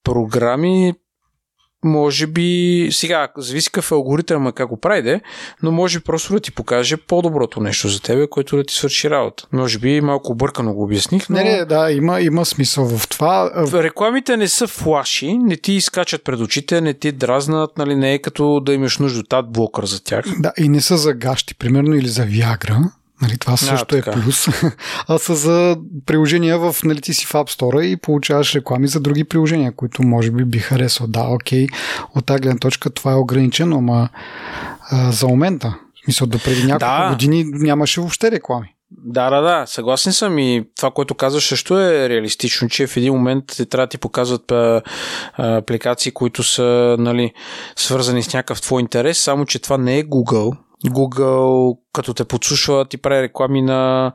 програми може би, сега, зависи какъв е алгоритъм, как го прави, но може просто да ти покаже по-доброто нещо за тебе, което да ти свърши работа. Може би малко объркано го обясних, но... Не, не, да, има, има смисъл в това. Рекламите не са флаши, не ти изкачат пред очите, не ти дразнат, нали, не е като да имаш нужда от адблокър за тях. Да, и не са за гащи, примерно, или за Виагра Нали, това също а, е плюс. а са за приложения в, нали, ти си в App Store и получаваш реклами за други приложения, които може би би харесал. Да, окей, от тази гледна точка това е ограничено, ама а, за момента, в смисъл, до преди няколко да. години нямаше въобще реклами. Да, да, да, съгласен съм и това, което казваш също е реалистично, че в един момент трябва да ти показват а, а, апликации, които са нали, свързани с някакъв твой интерес, само че това не е Google, Google, като те подслушва, ти прави реклами на,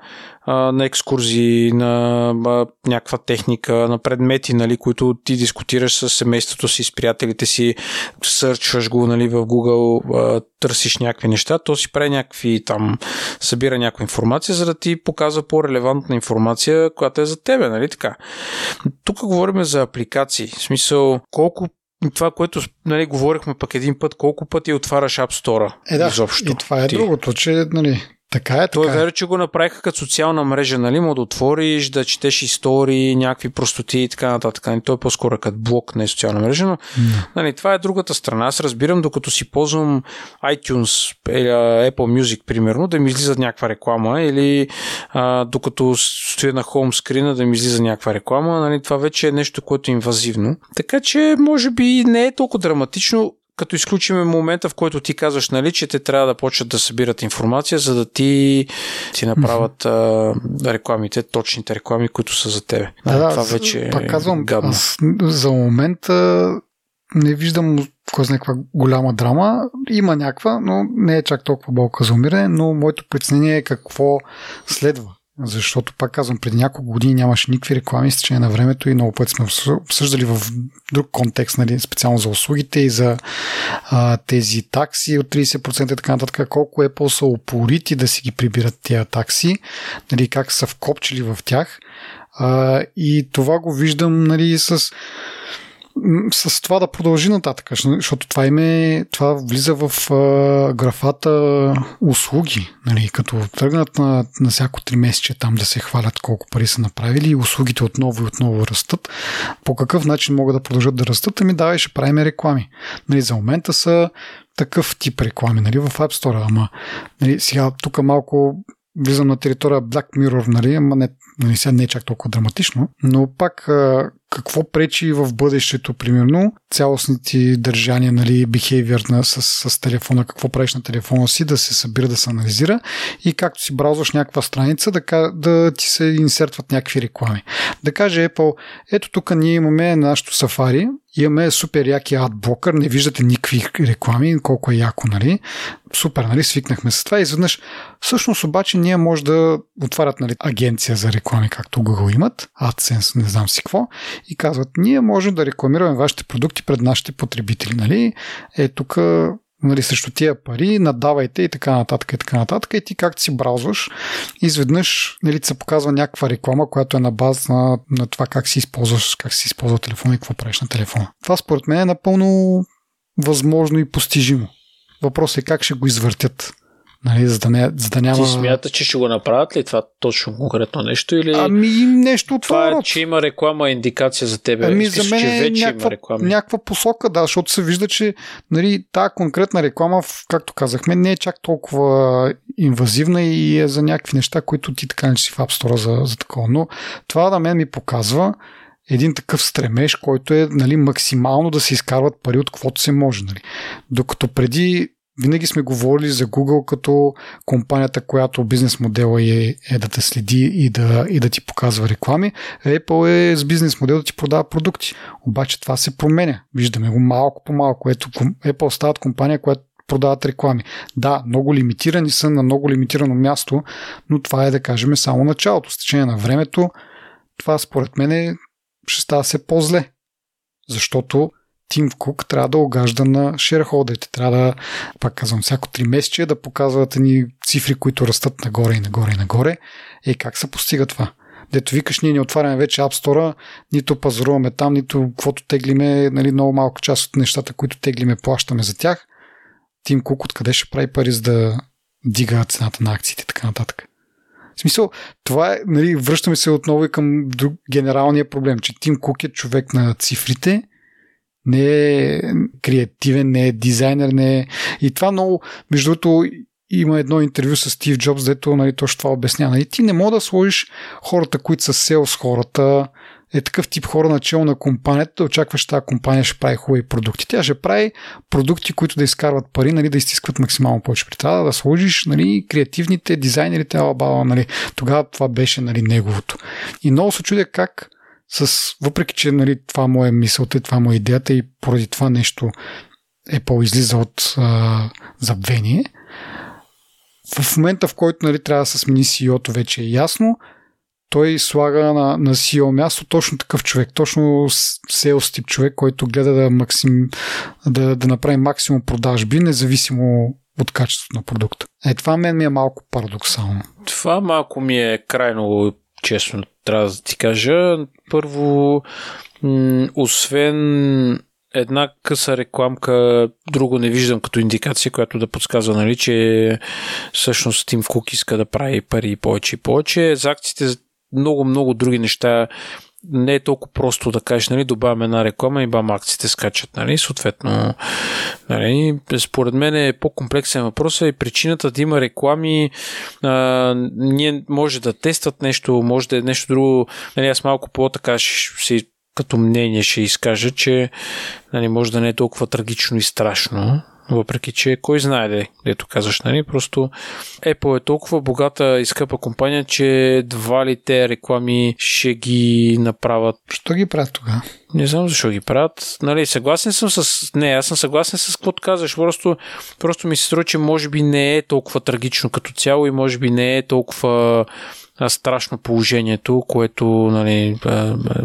на екскурзии, на някаква техника, на предмети, нали, които ти дискутираш с семейството си, с приятелите си, сърчваш го нали, в Google, търсиш някакви неща, то си прави някакви там, събира някаква информация, за да ти показва по-релевантна информация, която е за тебе, нали така. Тук говорим за апликации, в смисъл колко това, което нали, говорихме пък един път, колко пъти отваряш App Store е, да, изобщо. И това е ти. другото, че нали, така е, Той така е верно, че го направиха като социална мрежа, нали? Му да отвориш, да четеш истории, някакви простоти и така нататък. Нали? Той е по-скоро като блок, не е социална мрежа, но mm. нали, това е другата страна. Аз разбирам, докато си ползвам iTunes или Apple Music, примерно, да ми излиза някаква реклама или а, докато стоя на хоум скрина да ми излиза някаква реклама, нали? това вече е нещо, което е инвазивно. Така че, може би не е толкова драматично като изключим момента, в който ти казваш, нали, че те трябва да почнат да събират информация, за да ти ти направят а, рекламите, точните реклами, които са за тебе. Да, да това вече пак казвам, гадно. Аз за момента не виждам кой знае каква голяма драма. Има някаква, но не е чак толкова болка за умиране, но моето притеснение е какво следва. Защото, пак казвам, преди няколко години нямаше никакви реклами с на времето и много пъти сме обсъждали в друг контекст, нали, специално за услугите и за а, тези такси от 30% и така нататък, колко Apple са упорити да си ги прибират тези такси, нали, как са вкопчили в тях. А, и това го виждам нали, с с това да продължи нататък, защото това име, това влиза в а, графата услуги, нали, като тръгнат на, на всяко три месече там да се хвалят колко пари са направили и услугите отново и отново растат. По какъв начин могат да продължат да растат? Ами давай ще правим реклами. Нали, за момента са такъв тип реклами нали, в App Store, ама нали, сега тук малко влизам на територия Black Mirror, нали, ама не, нали, сега не е чак толкова драматично, но пак какво пречи в бъдещето, примерно, цялостните държания, нали, behavior на, с, с телефона, какво правиш на телефона си, да се събира, да се анализира и както си браузваш някаква страница, да, да ти се инсертват някакви реклами. Да каже Apple, ето тук ние имаме нашото Safari, имаме супер яки адблокър, не виждате никакви реклами, колко е яко, нали? Супер, нали? Свикнахме с това и изведнъж. Всъщност обаче ние може да отварят нали, агенция за реклами, както Google имат, AdSense, не знам си какво, и казват, ние можем да рекламираме вашите продукти пред нашите потребители, нали? Е, тук нали, срещу тия пари, надавайте и така нататък и така нататък. И ти както си браузваш, изведнъж нали, се показва някаква реклама, която е на база на, на това как си използваш, как си използва телефона и какво правиш на телефона. Това според мен е напълно възможно и постижимо. Въпросът е как ще го извъртят. Нали, за, да не, за да няма... Ти смята, че ще го направят ли това точно конкретно нещо? Или... Ами нещо от това. Това е, че има реклама, индикация за тебе. Ами за мен е вече някаква, има реклама. някаква посока, да, защото се вижда, че нали, тази конкретна реклама, както казахме, не е чак толкова инвазивна и е за някакви неща, които ти така не си в App Store за, за такова. Но това да мен ми показва един такъв стремеж, който е нали, максимално да се изкарват пари от каквото се може. Нали. Докато преди винаги сме говорили за Google като компанията, която бизнес модела е, е да те следи и да, и да ти показва реклами. Apple е с бизнес модел да ти продава продукти. Обаче това се променя. Виждаме го малко по малко. Ето Apple стават компания, която продават реклами. Да, много лимитирани са на много лимитирано място, но това е да кажем само началото. С течение на времето това според мен ще става се по-зле. Защото Тим Кук трябва да огажда на шерхолдерите. Трябва да, пак казвам, всяко три месече да показват ни цифри, които растат нагоре и нагоре и нагоре. Е, как се постига това? Дето викаш, ние не отваряме вече App Store, нито пазаруваме там, нито каквото теглиме, нали, много малка част от нещата, които теглиме, плащаме за тях. Тим Кук откъде ще прави пари, за да дига цената на акциите и така нататък. В смисъл, това е, нали, връщаме се отново и към генералния проблем, че Тим Кук е човек на цифрите не е креативен, не е дизайнер, не е... И това много, между другото, има едно интервю с Стив Джобс, дето нали, точно това обяснява. Нали, ти не мога да сложиш хората, които са селс хората, е такъв тип хора начало на компанията, да очакваш тази компания ще прави хубави продукти. Тя ще прави продукти, които да изкарват пари, нали, да изтискват максимално повече. При трябва да сложиш нали, креативните дизайнерите, алабала, нали. тогава това беше нали, неговото. И много се чудя как с, въпреки че нали, това му е мисълта, това му е идеята и поради това нещо Apple излиза от а, забвение, в момента, в който нали, трябва да се смени CEO-то, вече е ясно, той слага на, на CEO място точно такъв човек, точно sales тип човек, който гледа да, максим, да, да направи максимум продажби, независимо от качеството на продукта. Е, това мен ми е малко парадоксално. Това малко ми е крайно честно, трябва да ти кажа. Първо, освен една къса рекламка, друго не виждам като индикация, която да подсказва, нали, че всъщност Тим Кук иска да прави пари повече и повече. За акциите много, много други неща не е толкова просто да кажеш, нали, добавяме една реклама и бам, акциите скачат, нали, съответно, нали, според мен е по-комплексен въпрос и причината да има реклами, а, ние може да тестват нещо, може да е нещо друго, нали, аз малко по-така ще си като мнение ще изкажа, че нали, може да не е толкова трагично и страшно, въпреки, че кой знае де, дето казваш, нали? Просто Apple е толкова богата и скъпа компания, че едва ли те реклами ще ги направят. Що ги правят тогава? Не знам защо ги правят. Нали, съгласен съм с... Не, аз съм съгласен с каквото казваш. Просто, просто ми се струва, че може би не е толкова трагично като цяло и може би не е толкова страшно положението, което нали,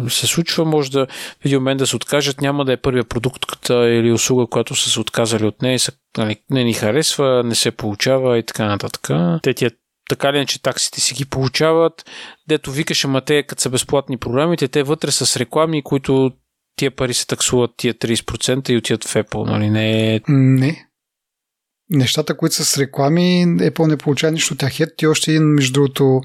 се случва. Може да в един момент да се откажат, няма да е първия продукт или услуга, която са се отказали от нея и са, нали, не ни харесва, не се получава и така нататък. Те тия така ли че таксите си ги получават, дето викаш, ама те като са безплатни програмите, те вътре с реклами, които тия пари се таксуват тия 30% и отиват в Apple, нали? Не, е- не нещата, които са с реклами, Apple не получава нищо от тях. Ето ти още един, между другото,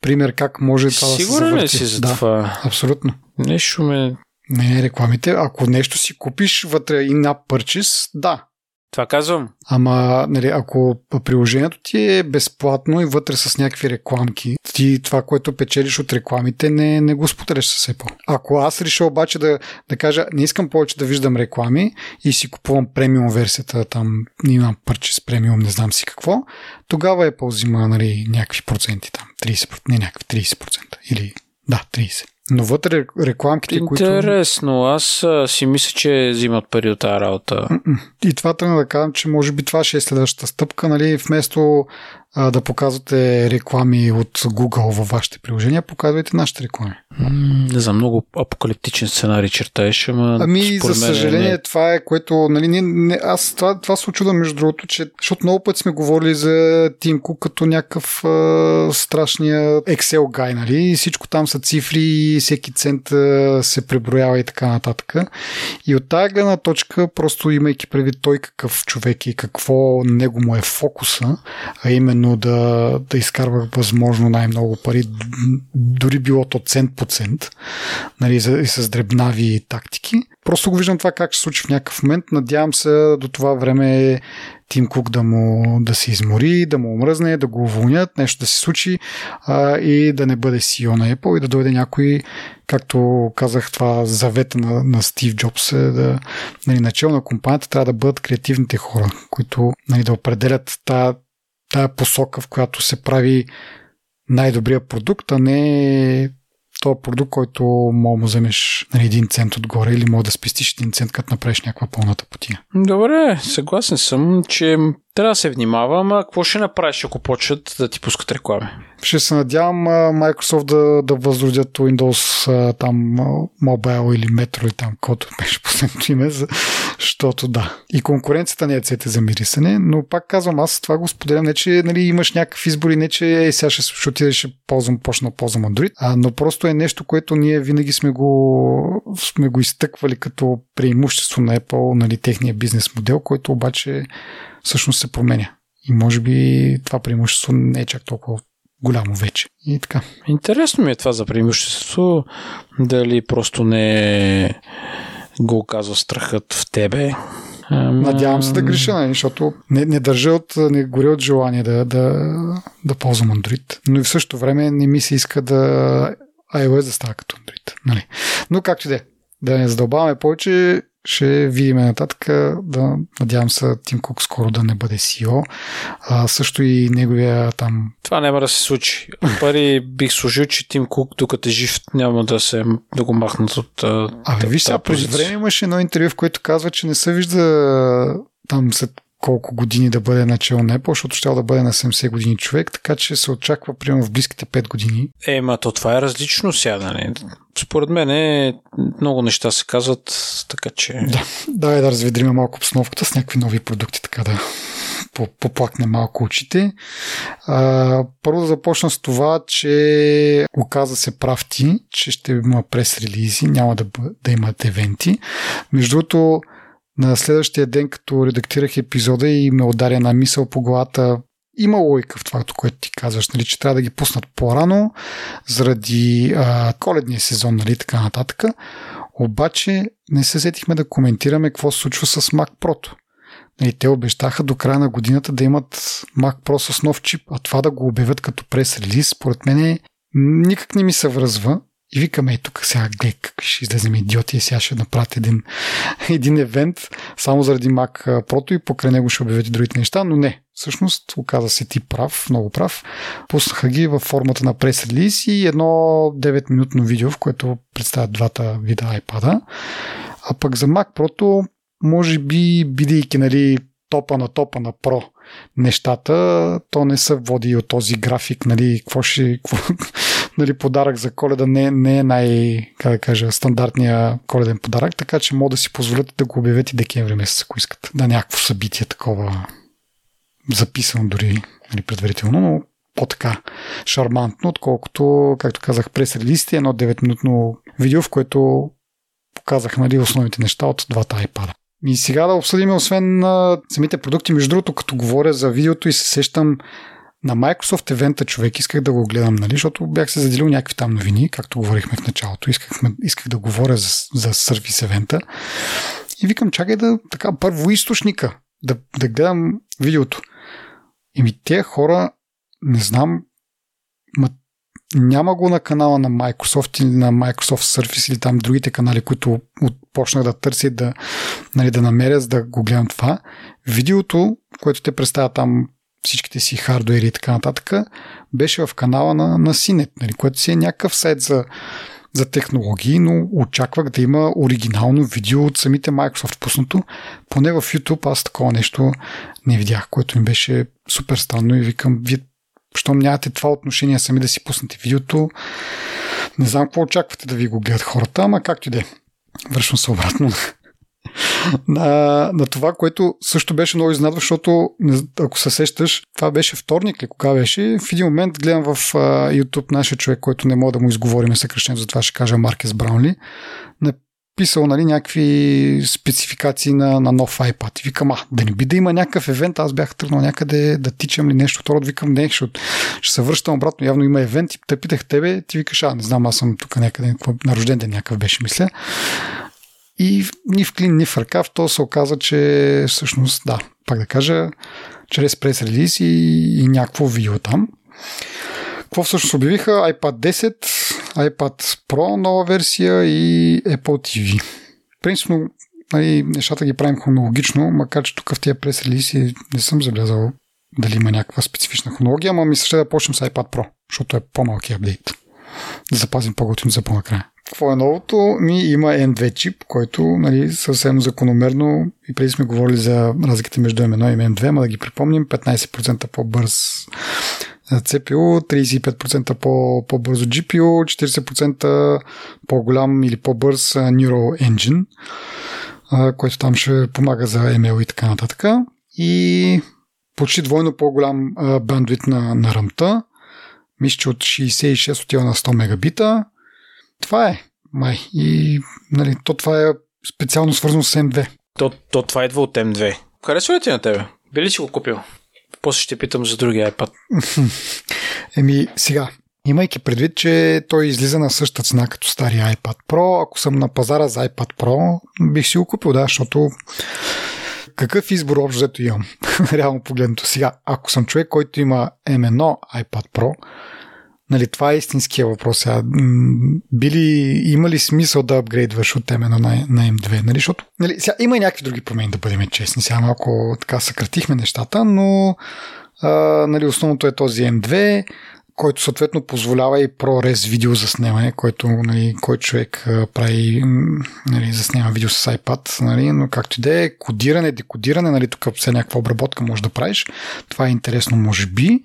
пример как може това да се Сигурен ли си за да, това? Абсолютно. Нещо ме... Не, рекламите. Ако нещо си купиш вътре и на purchase, да, това казвам. Ама, нали, ако приложението ти е безплатно и вътре с някакви рекламки, ти това, което печелиш от рекламите, не, не го споделяш с Apple. Ако аз реша обаче да, да кажа, не искам повече да виждам реклами и си купувам премиум версията, там имам пърче с премиум, не знам си какво, тогава Apple взима нали, някакви проценти там, 30%, не някакви 30% или да, 30%. Но вътре рекламките, Интересно, които... Интересно, аз а, си мисля, че взимат пари от тази работа. И това трябва да кажа, че може би това ще е следващата стъпка, нали, вместо а, да показвате реклами от Google във вашите приложения, показвайте нашите реклами. не знам, много апокалиптичен сценарий чертаеш, ама. Ами, за съжаление, не... това е което. Нали, не, не, аз това, това се очудвам, между другото, че, защото много пъти сме говорили за Тимко като някакъв а, страшния Excel гай, нали? И всичко там са цифри, и всеки цент а, се преброява и така нататък. И от тази гледна точка, просто имайки предвид той какъв човек и какво него му е фокуса, а именно именно да, да изкарва възможно най-много пари, дори било то цент по цент, нали, и с дребнави тактики. Просто го виждам това как ще случи в някакъв момент. Надявам се до това време Тим Кук да, му, да се измори, да му омръзне, да го уволнят, нещо да се случи а, и да не бъде CEO на Apple и да дойде някой, както казах, това завета на, на Стив Джобс е да нали, начало на компанията трябва да бъдат креативните хора, които нали, да определят тази тая посока, в която се прави най-добрия продукт, а не този продукт, който мога да вземеш на един цент отгоре или мога да спестиш един цент, като направиш някаква пълната потия. Добре, съгласен съм, че трябва да се внимава, ама какво ще направиш, ако почват да ти пускат реклами? Ще се надявам Microsoft да, да възродят Windows там Mobile или Metro или там, който беше последното име, защото да. И конкуренцията не е цете за мирисане, но пак казвам, аз това го споделям, не че нали, имаш някакъв избор и не че е, сега ще, ще отида ще ползвам, почна да ползвам Android, а, но просто е нещо, което ние винаги сме го, сме го изтъквали като преимущество на Apple, нали, техния бизнес модел, който обаче всъщност се променя. И може би това преимущество не е чак толкова голямо вече. И така. Интересно ми е това за преимуществото. Дали просто не го оказва страхът в тебе, Надявам се да греша, нали, защото не, не държа от, не горя от желание да, да, да ползвам Android. Но и в същото време не ми се иска да iOS да става като Android. Нали. Но както да е, да не задълбаваме повече, ще видим нататък. Да, надявам се Тим Кук скоро да не бъде CEO. А, също и неговия там... Това няма да се случи. Пари бих служил, че Тим Кук, докато е жив, няма да се да го махнат от. Абе, виж сега, преди време имаше едно интервю, в което казва, че не се вижда там след колко години да бъде начало на Apple, защото ще да бъде на 70 години човек, така че се очаква примерно в близките 5 години. Е, ма то това е различно сега, нали? Според мен е, много неща се казват, така че... Да, да, е да разведриме малко обстановката с някакви нови продукти, така да поплакне малко очите. А, първо да започна с това, че оказа се прав ти, че ще има прес-релизи, няма да, да имат евенти. Между другото, на следващия ден, като редактирах епизода и ме ударя на мисъл по главата, има логика в това, което ти казваш, нали, че трябва да ги пуснат по-рано, заради а, коледния сезон, нали, така нататък. Обаче не се сетихме да коментираме какво се случва с Mac Pro. Нали, те обещаха до края на годината да имат Mac Pro с нов чип, а това да го обявят като прес-релиз, според мен никак не ми се връзва. И викаме, тук сега гледай какви ще излезем идиоти и сега ще направят един, един евент само заради Mac Pro и покрай него ще обявят и другите неща, но не. Всъщност, оказа се ти прав, много прав. Пуснаха ги във формата на прес-релиз и едно 9-минутно видео, в което представят двата вида iPad. А пък за Mac Pro, може би, бидейки нали, топа на топа на Pro нещата, то не се води от този график, нали, какво ще, какво, нали, подарък за коледа не, не е най, как да кажа, стандартния коледен подарък, така че могат да си позволят да го обявят и декември месец, ако искат. Да, някакво събитие такова записано дори нали, предварително, но по-така шармантно, отколкото, както казах, през релизите, едно 9-минутно видео, в което показах нали, основните неща от двата iPad. И сега да обсъдим, освен на самите продукти, между другото, като говоря за видеото и се сещам на Microsoft евента човек, исках да го гледам, нали, защото бях се заделил някакви там новини, както говорихме в началото. Искахме, исках да говоря за, за сервис евента. И викам, чакай да, така, първо източника, да, да гледам видеото. И ми тези хора, не знам, ма, няма го на канала на Microsoft или на Microsoft Surface или там другите канали, които почнах да търся да, нали, да намеря, за да го гледам това. Видеото, което те представят там всичките си хардуери и така нататък, беше в канала на, на Cinet, нали, което си е някакъв сайт за, за технологии, но очаквах да има оригинално видео от самите Microsoft пуснато. Поне в YouTube аз такова нещо не видях, което ми беше супер странно и викам, вие щом нямате това отношение сами да си пуснете видеото, не знам какво очаквате да ви го гледат хората, ама както и да е. Връщам се обратно на, на това, което също беше много изнадващо, защото ако се сещаш, това беше вторник ли, кога беше? В един момент гледам в uh, YouTube нашия човек, който не мога да му изговорим съкръщено, затова ще кажа Маркес Браунли, написал нали, някакви спецификации на, на нов iPad. И викам, а, да не би да има някакъв евент, аз бях тръгнал някъде да тичам ли нещо второ, викам, не, ще, ще се връщам обратно, явно има евент и те питах тебе, ти викаш, а, не знам, аз съм тук някъде, на рожден ден някакъв беше, мисля. И ни в клин, ни в ръкав, то се оказа, че всъщност, да, пак да кажа, чрез прес-релиз и, и някакво видео там. Какво всъщност обявиха? iPad 10, iPad Pro нова версия и Apple TV. Принципно нали, нещата ги правим хронологично, макар че тук в тия прес-релизи не съм забелязал дали има някаква специфична хронология, ама мисля ще да почнем с iPad Pro, защото е по-малки апдейт. Да запазим по-готино за по-накрая. Какво е новото? Ми има N2 чип, който нали, съвсем закономерно и преди сме говорили за разликата между M1 и M2, ама да ги припомним, 15% по-бърз CPU, 35% по, по-бързо GPU, 40% по-голям или по-бърз Neural Engine, който там ще помага за ML и така нататък. И почти двойно по-голям бандвит на, на ръмта. Мисля, че от 66 отива на 100 мегабита това е, май. И нали, то това е специално свързано с M2. То, то това идва от M2. Харесва ли ти на тебе? Би ли си го купил? После ще питам за другия iPad. Еми, сега, имайки предвид, че той излиза на същата цена като стария iPad Pro, ако съм на пазара за iPad Pro, бих си го купил, да, защото какъв, избор общо имам? Реално погледнато. Сега, ако съм човек, който има M1 iPad Pro, Нали, това е истинския въпрос. Сега, били, има ли смисъл да апгрейдваш от M1 на, на M2? Нали, защото, нали, сега, има и някакви други промени, да бъдем честни. Сега малко така съкратихме нещата, но а, нали, основното е този M2 който съответно позволява и ProRes видео заснемане, който, нали, кой човек прави, нали, заснема видео с iPad, нали, но както и да е, кодиране, декодиране, нали, тук все някаква обработка може да правиш. Това е интересно, може би.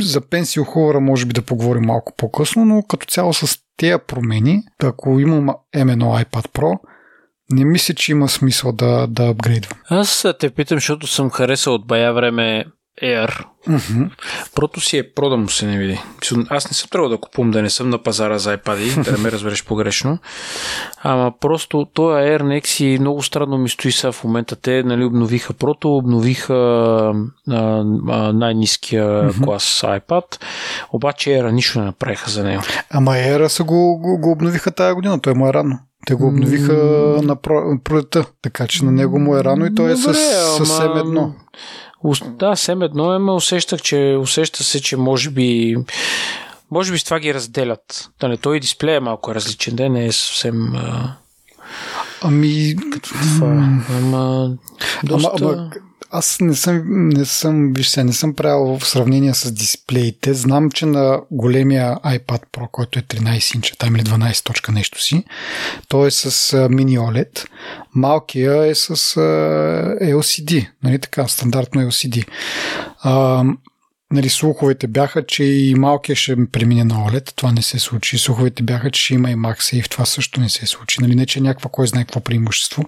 За Pencil Hover може би да поговорим малко по-късно, но като цяло с тези промени, ако имам M1 iPad Pro, не мисля, че има смисъл да, да апгрейдвам. Аз те питам, защото съм харесал от бая време Air. Mm-hmm. Прото си е про да му се не види. Аз не съм трябвал да купувам да не съм на пазара за iPad, да не ме разбереш погрешно. Ама просто този Air Nexi много странно ми стои сега в момента. Те нали, обновиха прото, обновиха а, а, най-низкия mm-hmm. клас iPad, обаче Air нищо не направиха за него. Ама Air са го, го, го обновиха тази година, той му е рано. Те го обновиха mm. на пролета, така че на него му е рано и той е с, съвсем едно. Да, сем едно е, ме усещах, че усеща се, че може би може би с това ги разделят. Да не, той дисплей е малко различен, да не е съвсем а... Ами... Като това. Ама... Доста... Ама, ама аз не съм, не съм, виж се, не съм правил в сравнение с дисплеите. Знам, че на големия iPad Pro, който е 13 инча, там или 12 точка нещо си, той е с мини OLED. Малкия е с LCD, нали така, стандартно LCD. Нали, слуховете бяха, че и малкия ще премине на OLED. Това не се случи. Слуховете бяха, че ще има и MagSafe. Това също не се случи. Нали, не, че някаква кой знае какво преимущество.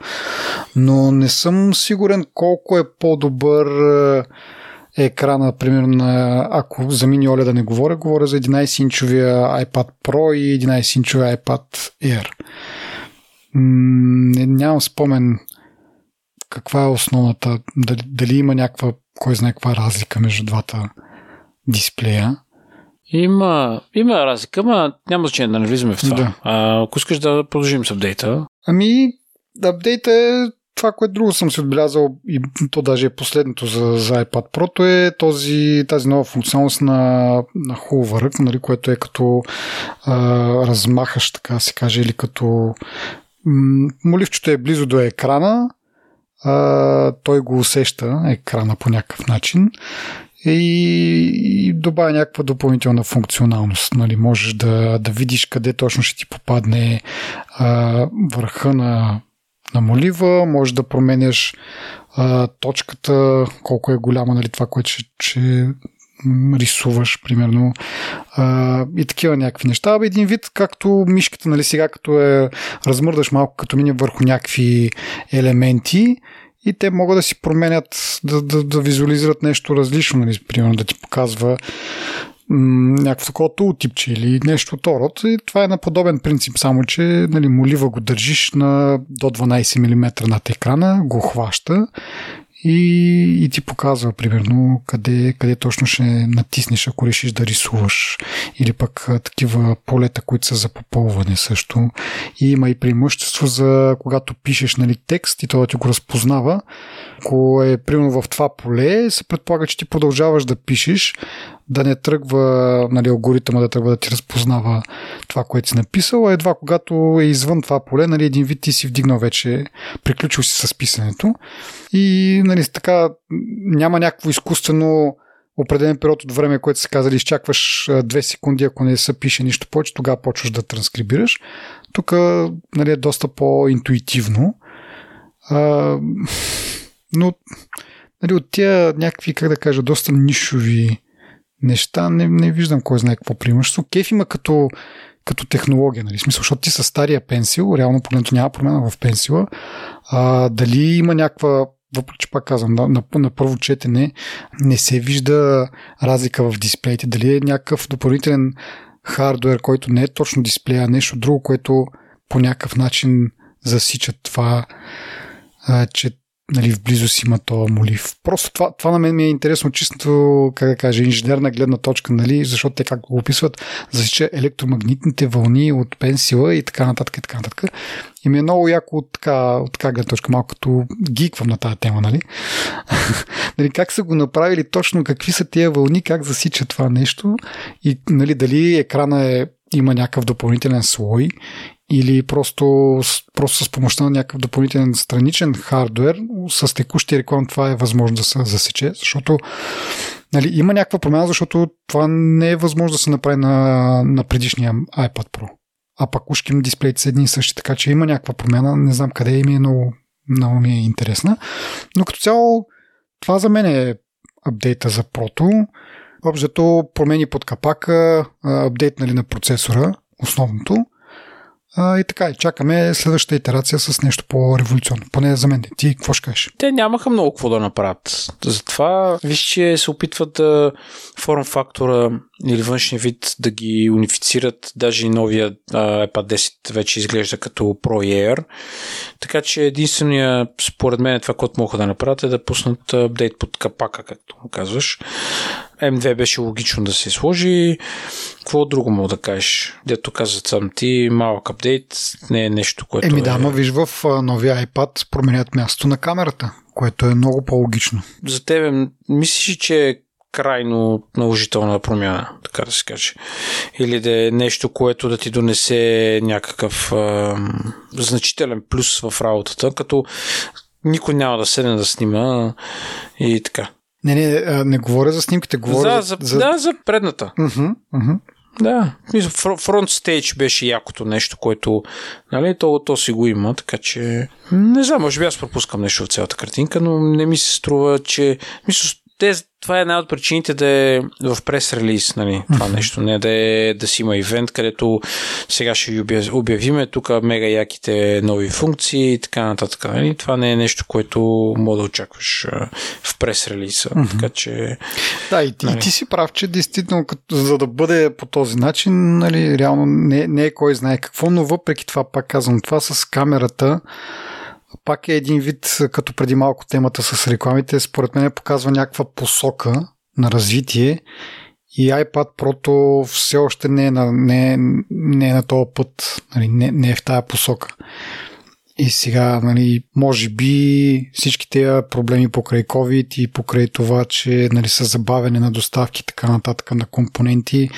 Но не съм сигурен колко е по-добър е, екрана, примерно, ако за мини OLED да не говоря, говоря за 11-инчовия iPad Pro и 11-инчовия iPad Air. Не, нямам спомен каква е основната, дали, дали има някаква, кой знае каква разлика между двата дисплея. Има, има разлика, но няма значение да не влизаме в това. Да. А, ако искаш да продължим с апдейта. Ами, апдейта е това, което друго съм си отбелязал и то даже е последното за, за iPad Pro, е този, тази нова функционалност на, на Hover, нали, което е като а, размахаш, така се каже, или като моливчето е близо до екрана, а, той го усеща екрана по някакъв начин и, и добавя някаква допълнителна функционалност. Нали, можеш да, да видиш къде точно ще ти попадне а, върха на, на молива, можеш да променяш а, точката, колко е голяма нали, това, което ще, ще рисуваш, примерно, а, и такива някакви неща. Абе, един вид, както мишката, нали, сега като е размърдаш малко, като мине върху някакви елементи, и те могат да си променят, да, да, да визуализират нещо различно, нали, примерно да ти показва някакво такова тултипче или нещо от род. И това е на подобен принцип, само че нали, молива го държиш на до 12 мм над екрана, го хваща и, и ти показва, примерно, къде, къде точно ще натиснеш, ако решиш да рисуваш. Или пък такива полета, които са за попълване също. И има и преимущество за когато пишеш нали, текст и то ти го разпознава. Ако е примерно в това поле, се предполага, че ти продължаваш да пишеш, да не тръгва нали, алгоритъма да тръгва да ти разпознава това, което си написал, а едва когато е извън това поле, нали, един вид ти си вдигнал вече, приключил си с писането и нали, така няма някакво изкуствено определен период от време, което се казали, изчакваш две секунди, ако не се пише нищо повече, тогава почваш да транскрибираш. Тук нали, е доста по-интуитивно. А, но нали, от тия някакви, как да кажа, доста нишови неща не, не виждам кой знае какво преимущество. Кеф има като, като технология, нали? Смисъл, защото ти с стария пенсил, реално погледното няма промена в пенсила, а, дали има някаква въпреки че пак казвам, на, на, на първо четене не се вижда разлика в дисплеите. Дали е някакъв допълнителен хардвер, който не е точно дисплея, а нещо друго, което по някакъв начин засича това, а, че нали, в близост има то молив. Просто това, това на мен ми е интересно чисто, как да кажа, инженерна гледна точка, нали, защото те как го описват, засича електромагнитните вълни от пенсила и така нататък и така нататък. И ми е много яко от така, от така гледна точка, малко като гиквам на тази тема, нали? нали? Как са го направили точно, какви са тия вълни, как засича това нещо и нали, дали екрана е има някакъв допълнителен слой или просто, просто с помощта на някакъв допълнителен страничен хардвер с текущия реклам това е възможно да се засече, защото нали, има някаква промяна, защото това не е възможно да се направи на, на предишния iPad Pro. А пак ушким дисплеите са едни и същи, така че има някаква промяна, не знам къде и ми е много, много ми е интересна. Но като цяло това за мен е апдейта за Прото. Общото промени под капака, апдейт нали, на процесора, основното. А, и така, чакаме следващата итерация с нещо по-революционно. Поне за мен. Ти какво ще кажеш? Те нямаха много какво да направят. Затова виж, че се опитват да форм фактора или външния вид да ги унифицират. Даже и новия а, iPad 10 вече изглежда като Pro Air. Така че единствения, според мен, това, което могат да направят е да пуснат апдейт под капака, както казваш. M2 беше логично да се сложи. Какво друго мога да кажеш? Дето каза сам ти, малък апдейт, не е нещо, което Еми да, е... но виж в новия iPad променят място на камерата, което е много по-логично. За тебе мислиш, че е крайно наложителна промяна, така да се каже. Или да е нещо, което да ти донесе някакъв а, значителен плюс в работата, като никой няма да седне да снима и така. Не, не, не говоря за снимките, говоря за, за, за... Да, за предната. Uh-huh, uh-huh. Да, фронт стейдж беше якото нещо, което нали, то, то си го има, така че не знам, може би аз пропускам нещо в цялата картинка, но не ми се струва, че мисля, те, това е една от причините да е в прес-релиз, нали, това нещо, не да, е, да си има ивент, където сега ще обявиме тук мега яките нови функции и така нататък. Нали. Това не е нещо, което мога да очакваш в прес-релиза. Mm-hmm. Така че. Да, и, нали. и ти си прав, че действително, като, за да бъде по този начин, нали, реално не, не е кой знае какво, но въпреки това, пак казвам, това с камерата пак е един вид, като преди малко темата с рекламите, според мен показва някаква посока на развитие и iPad Pro все още не е на, не, е, не е на този път, нали, не, не е в тая посока. И сега, нали, може би всички тези проблеми покрай COVID и покрай това, че нали, са забавяне на доставки така нататък на компоненти,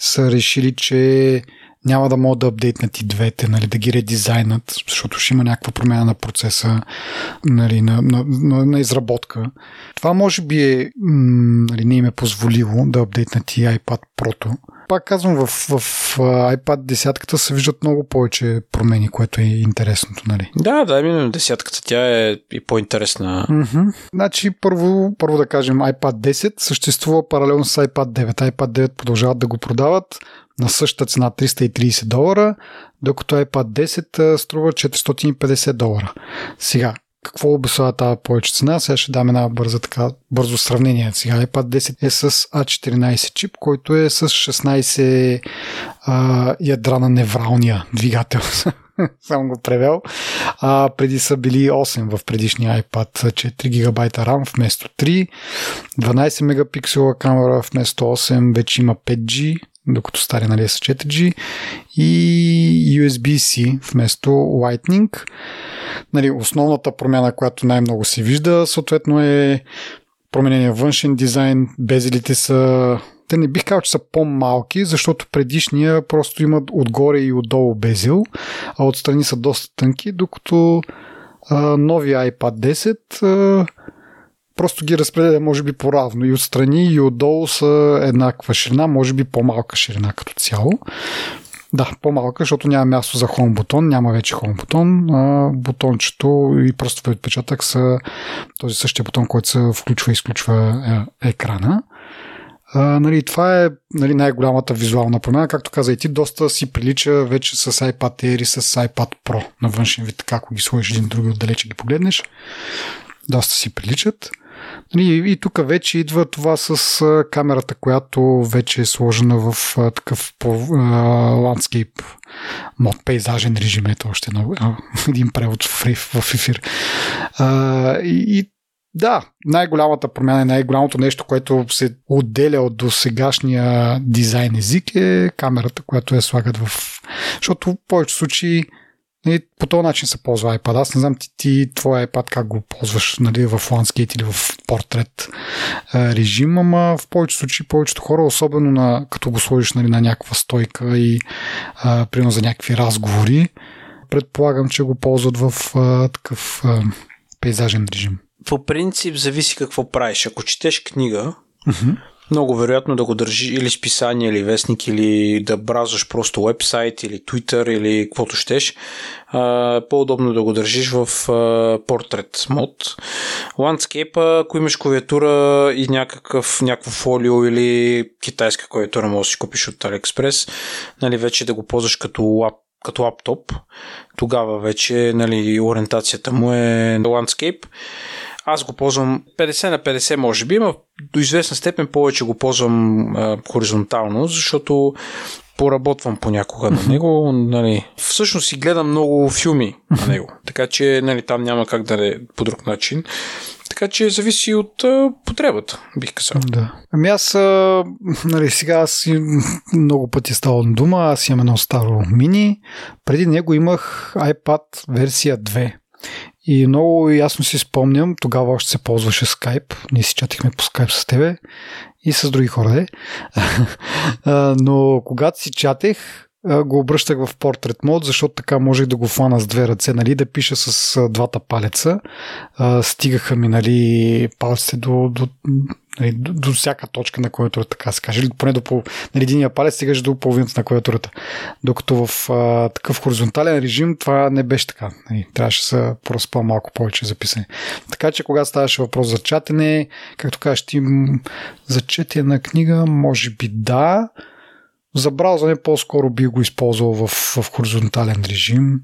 са решили, че няма да могат да апдейтнат и двете, нали, да ги редизайнат, защото ще има някаква промяна на процеса нали, на, на, на, на изработка. Това може би е, нали, не им е позволило да апдейтнат и iPad Pro. Пак казвам, в, в iPad десятката се виждат много повече промени, което е интересното. Нали? Да, да, именно десятката. Тя е и по-интересна. Mm-hmm. Значи, първо, първо да кажем, iPad 10 съществува паралелно с iPad 9. iPad 9 продължават да го продават на същата цена 330 долара, докато iPad 10 струва 450 долара. Сега, какво обяснява тази повече цена? Сега ще дам една бърза, така, бързо сравнение. Сега iPad 10 е с A14 чип, който е с 16 а, ядра на невралния двигател. Съм го превел. А, преди са били 8 в предишния iPad, 4 ГБ RAM вместо 3, 12 мегапиксела камера вместо 8, вече има 5G, докато стари нали, са 4G и USB-C вместо Lightning. Нали, основната промяна, която най-много се вижда, съответно е променения външен дизайн. Безелите са те не бих казал, че са по-малки, защото предишния просто имат отгоре и отдолу безил, а отстрани са доста тънки, докато а, новия iPad 10 а, просто ги разпределя може би по-равно. И отстрани и отдолу са еднаква ширина, може би по-малка ширина като цяло. Да, по-малка, защото няма място за хом бутон, няма вече хом бутон. А бутончето и просто отпечатък са този същия бутон, който се включва и изключва е, екрана. А, нали, това е нали, най-голямата визуална промяна. Както каза и ти, доста си прилича вече с iPad Air и с iPad Pro на външен вид, така ако ги сложиш един други отдалече ги погледнеш. Доста си приличат. И, и тук вече идва това с камерата, която вече е сложена в такъв ландскейп мод, пейзажен режим, ето още на, един превод в, в ефир. И, и да, най-голямата промяна и най-голямото нещо, което се отделя от досегашния дизайн език е камерата, която я слагат в... Защото в повечето случаи и по този начин се ползва iPad. Аз не знам ти, ти твоя iPad как го ползваш нали, в Landscape или в портрет режим, ама в повечето случаи повечето хора, особено на, като го сложиш нали, на някаква стойка и а, примерно за някакви разговори, предполагам, че го ползват в а, такъв а, пейзажен режим. По принцип зависи какво правиш. Ако четеш книга, uh-huh много вероятно да го държи или списание, или вестник, или да бразваш просто вебсайт, или Twitter, или каквото щеш. по-удобно да го държиш в портрет мод. Landscape, ако имаш клавиатура и някакъв, някакво фолио или китайска клавиатура, може да си купиш от AliExpress, нали, вече да го ползваш като лап като лаптоп, тогава вече нали, ориентацията му е Landscape. Аз го ползвам 50 на 50, може би, но до известна степен повече го ползвам а, хоризонтално, защото поработвам понякога на него. Нали. Всъщност си гледам много филми на него, така че нали, там няма как да е по друг начин. Така че зависи от а, потребата, бих казал. Да. Ами аз, а, нали, сега аз много пъти става дума, аз имам едно старо мини. Преди него имах iPad версия 2. И много ясно си спомням, тогава още се ползваше Skype, ние си чатихме по Skype с тебе и с други хора, де. Но когато си чатех, го обръщах в портрет мод, защото така можех да го фана с две ръце, нали, да пиша с двата палеца. Стигаха ми, нали, палците до, до, нали, до, до всяка точка на клавиатурата, така се каже. Или поне до пол... нали, единия палец стигаш до половината на клавиатурата. Докато в а, такъв хоризонтален режим това не беше така. Нали, трябваше да са просто по-малко повече записани. Така че когато ставаше въпрос за чатене, както кажеш ти, за четене на книга, може би да, за браузване по-скоро би го използвал в, в хоризонтален режим.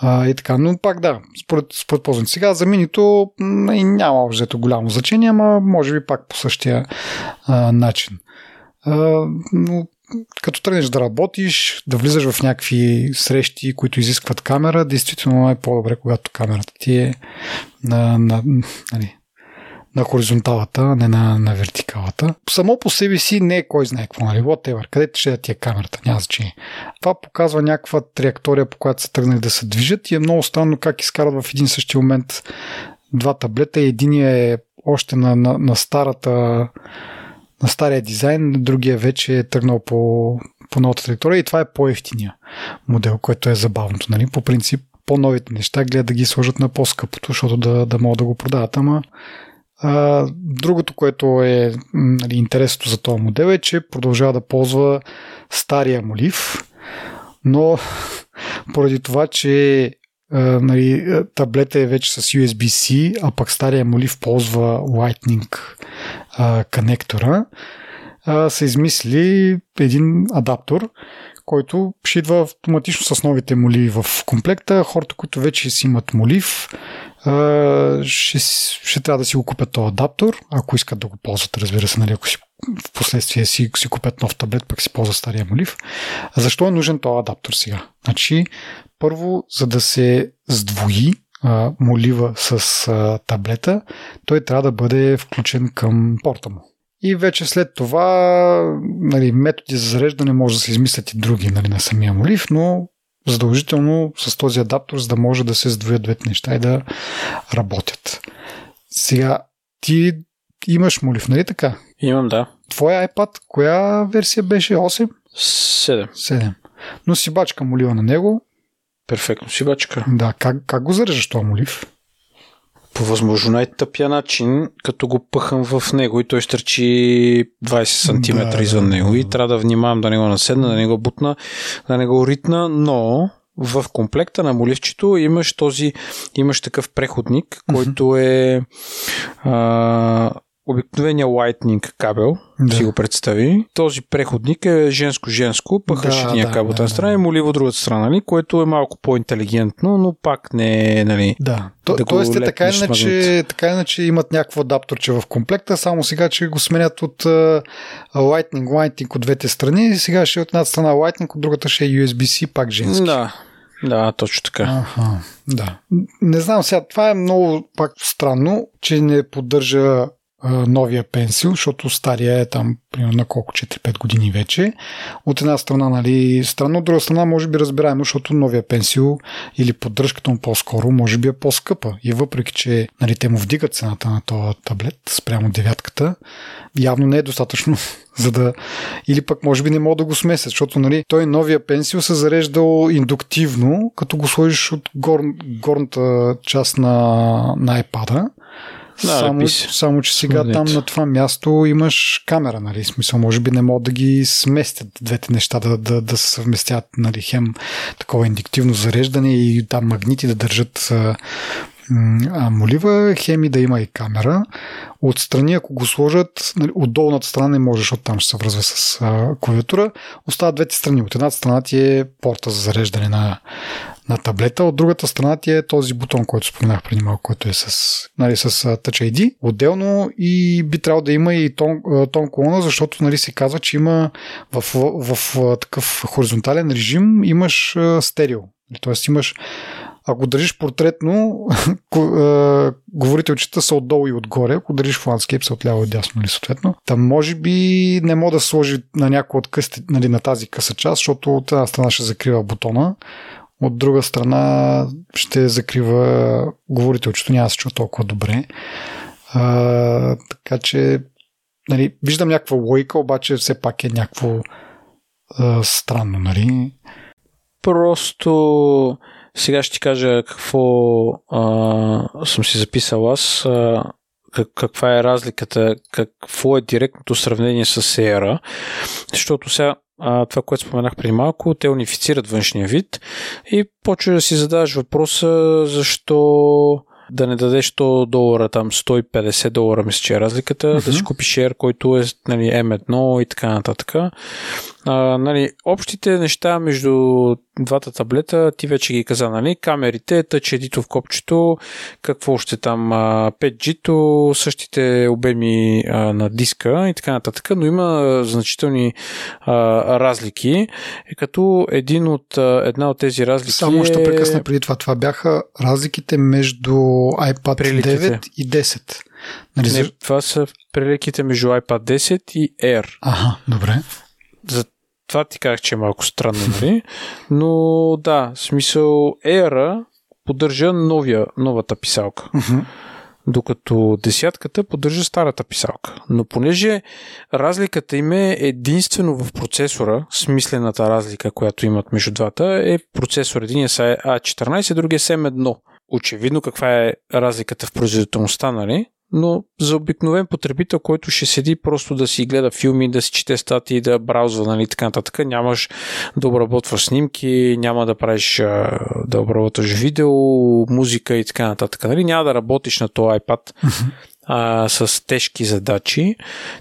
А, и така, но пак да, според, според ползването. Сега за минито няма взето голямо значение, ама може би пак по същия а, начин. А, но като тръгнеш да работиш, да влизаш в някакви срещи, които изискват камера, действително е по-добре, когато камерата ти е на, на, нали, на хоризонталата, а не на, на вертикалата. Само по себе си не е кой знае какво, нали? Whatever, къде ще да ти е камерата, няма значение. Това показва някаква траектория, по която са тръгнали да се движат и е много странно как изкарат в един същи момент два таблета. Единия е още на, на, на старата на стария дизайн, другия вече е тръгнал по, по новата траектория и това е по-ефтиния модел, което е забавното. Нали? По принцип, по-новите неща гледат да ги сложат на по-скъпото, защото да, да могат да го продават, ама другото, което е нали, интересното за този модел е, че продължава да ползва стария молив, но поради това, че нали, таблета е вече с USB-C, а пък стария молив ползва Lightning а, конектора, а, са измисли един адаптер, който ще идва автоматично с новите моливи в комплекта. Хората, които вече си имат молив, ще, ще трябва да си го купят този адаптер, ако искат да го ползват, разбира се, нали, ако си в последствие си, си купят нов таблет, пък си ползва стария молив. Защо е нужен този адаптер сега? Значи, първо, за да се сдвои а, молива с а, таблета, той трябва да бъде включен към порта му. И вече след това нали, методи за зареждане може да се измислят и други нали, на самия молив, но задължително с този адаптер, за да може да се сдвоят двете неща и да работят. Сега, ти имаш молив, нали така? Имам, да. Твоя iPad, коя версия беше? 8? 7. 7. Но си бачка молива на него. Перфектно си бачка. Да, как, как го зареждаш този молив? По възможно най-тъпия начин, като го пъхам в него и той стърчи 20 см да, извън него. И трябва да внимавам да не го наседна, да не го бутна, да не го ритна, но в комплекта на моливчето имаш този, имаш такъв преходник, който е а, обикновения Lightning кабел, да. си го представи. Този преходник е женско-женско, пък да, да, кабел от да, страна да. и моливо от другата страна, нали, което е малко по-интелигентно, но пак не е, нали, да. То, да тоест, така иначе, така иначе имат някакво адапторче в комплекта, само сега, че го сменят от uh, Lightning, Lightning от двете страни, сега ще е от едната страна Lightning, от другата ще е USB-C, пак женски. Да, да, точно така. Аха, да. Не знам сега, това е много пак странно, че не поддържа новия пенсил, защото стария е там примерно на колко 4-5 години вече. От една страна, нали, странно, от друга страна, може би разбираемо, защото новия пенсил или поддръжката му по-скоро, може би е по-скъпа. И въпреки, че нали, те му вдигат цената на този таблет спрямо девятката, явно не е достатъчно за да... Или пък може би не мога да го смесят, защото нали, той новия пенсил се зареждал индуктивно, като го сложиш от гор... горната част на, на iPad-а да, само, само, че сега там на това място имаш камера, нали? Смисъл, може би не могат да ги сместят двете неща, да, да, да се съвместят, нали? Хем такова индиктивно зареждане и там магнити да държат а, а, молива, хеми да има и камера. Отстрани, ако го сложат, нали, от долната страна не можеш, оттам ще се връзва с а, клавиатура. Остават двете страни. От едната страна ти е порта за зареждане на, на таблета, от другата страна ти е този бутон, който споменах преди малко, който е с, нали, с Touch ID. Отделно и би трябвало да има и тон, тон колона, защото нали, се казва, че има в, в, в, такъв хоризонтален режим имаш стерео. Тоест имаш ако държиш портретно, говорителчета са отдолу и отгоре, ако държиш в ландскейп са отляво и дясно, нали, съответно. Там може би не мога да сложи на някой от късти, нали, на тази къса част, защото от една страна ще закрива бутона, от друга страна ще закрива говорителчето, няма се чува толкова добре. А, така че нали, виждам някаква логика, обаче все пак е някакво а, странно, нали? Просто сега ще ти кажа какво а, съм си записал аз. А, как, каква е разликата, какво е директното сравнение с Sierra, защото сега а, това, което споменах преди малко, те унифицират външния вид и почва да си задаваш въпроса защо да не дадеш 100 долара, там 150 долара, мисля, че е разликата, uh-huh. да си купиш шер, който е нали, M1 и така нататък. А, нали, общите неща между двата таблета, ти вече ги каза, нали? Камерите, тъч едито в копчето, какво ще там, 5G-то, същите обеми а, на диска и така нататък, но има значителни а, разлики, като един от, една от тези разлики Само ще е... прекъсна преди това. Това бяха разликите между iPad Приликите. 9 и 10. Нали, Не, това са преликите между iPad 10 и Air. Ага, добре. За това ти казах, че е малко странно, нали? Но да, смисъл Air поддържа новия, новата писалка. Uh-huh. Докато десятката поддържа старата писалка. Но понеже разликата им е единствено в процесора, смислената разлика, която имат между двата, е процесор. Един е A14, другия е SM1. Очевидно каква е разликата в производителността, нали? Но за обикновен потребител, който ще седи просто да си гледа филми, да си чете статии, да браузва, нали, така нататък, нямаш да обработваш снимки, няма да правиш да обработваш видео, музика и така нататък, нали, няма да работиш на този iPad а, с тежки задачи,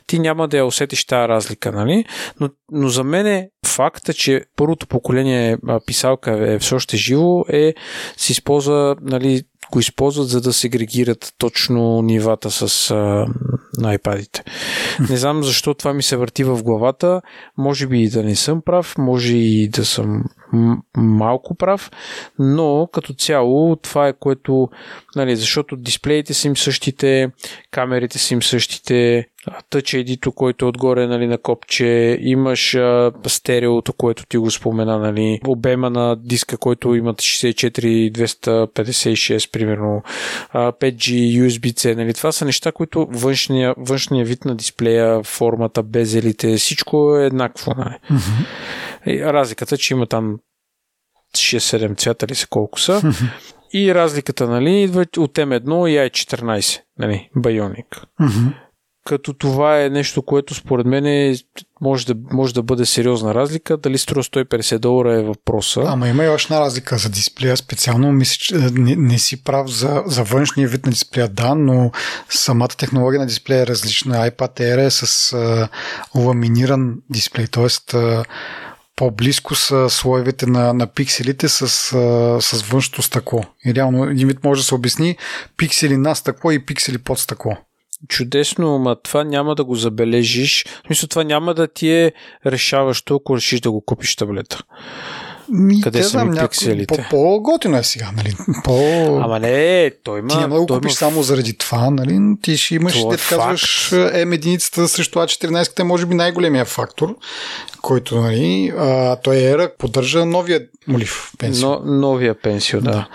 ти няма да я усетиш тази разлика, нали? Но, но за мен е факта, че първото поколение писалка е все още живо, е се използва нали, го използват, за да сегрегират точно нивата с а, на iPad-ите. Не знам защо това ми се върти в главата. Може би и да не съм прав, може и да съм малко прав, но като цяло това е което, нали, защото дисплеите са им същите, камерите са им същите, Touch ID-то, който е отгоре нали, на копче, имаш а, стереото, което ти го спомена, нали, обема на диска, който имат 64-256, примерно, а, 5G, USB-C, нали, това са неща, които външния, външния вид на дисплея, формата, безелите, всичко е еднакво. Нали. Mm-hmm. И разликата, че има там 6-7 цвята ли са колко са. И разликата, нали, идва от M1 и i14, нали, Bionic. Като това е нещо, което според мен е, може, да, може да бъде сериозна разлика. Дали струва 150 долара е въпроса. Ама има и още една разлика за дисплея. Специално мисля, че не, не си прав за, за външния вид на дисплея, да, но самата технология на дисплея е различна. iPad Air е с а, ламиниран дисплей, т.е по-близко са слоевете на, на пикселите с, с външното стъкло. И реално един вид може да се обясни пиксели на стъкло и пиксели под стъкло. Чудесно, ма това няма да го забележиш. Мисля, това няма да ти е решаващо, ако решиш да го купиш таблета. Ми, Къде са ми пикселите? По-готино е сега, нали? По... Ама не, той има... Ти няма да го купиш има... само заради това, нали? Ти ще имаш, да е казваш, M единицата срещу A14 е може би най-големия фактор, който, нали, а, той е поддържа новия молив пенсио. Но, новия пенсио, да. да.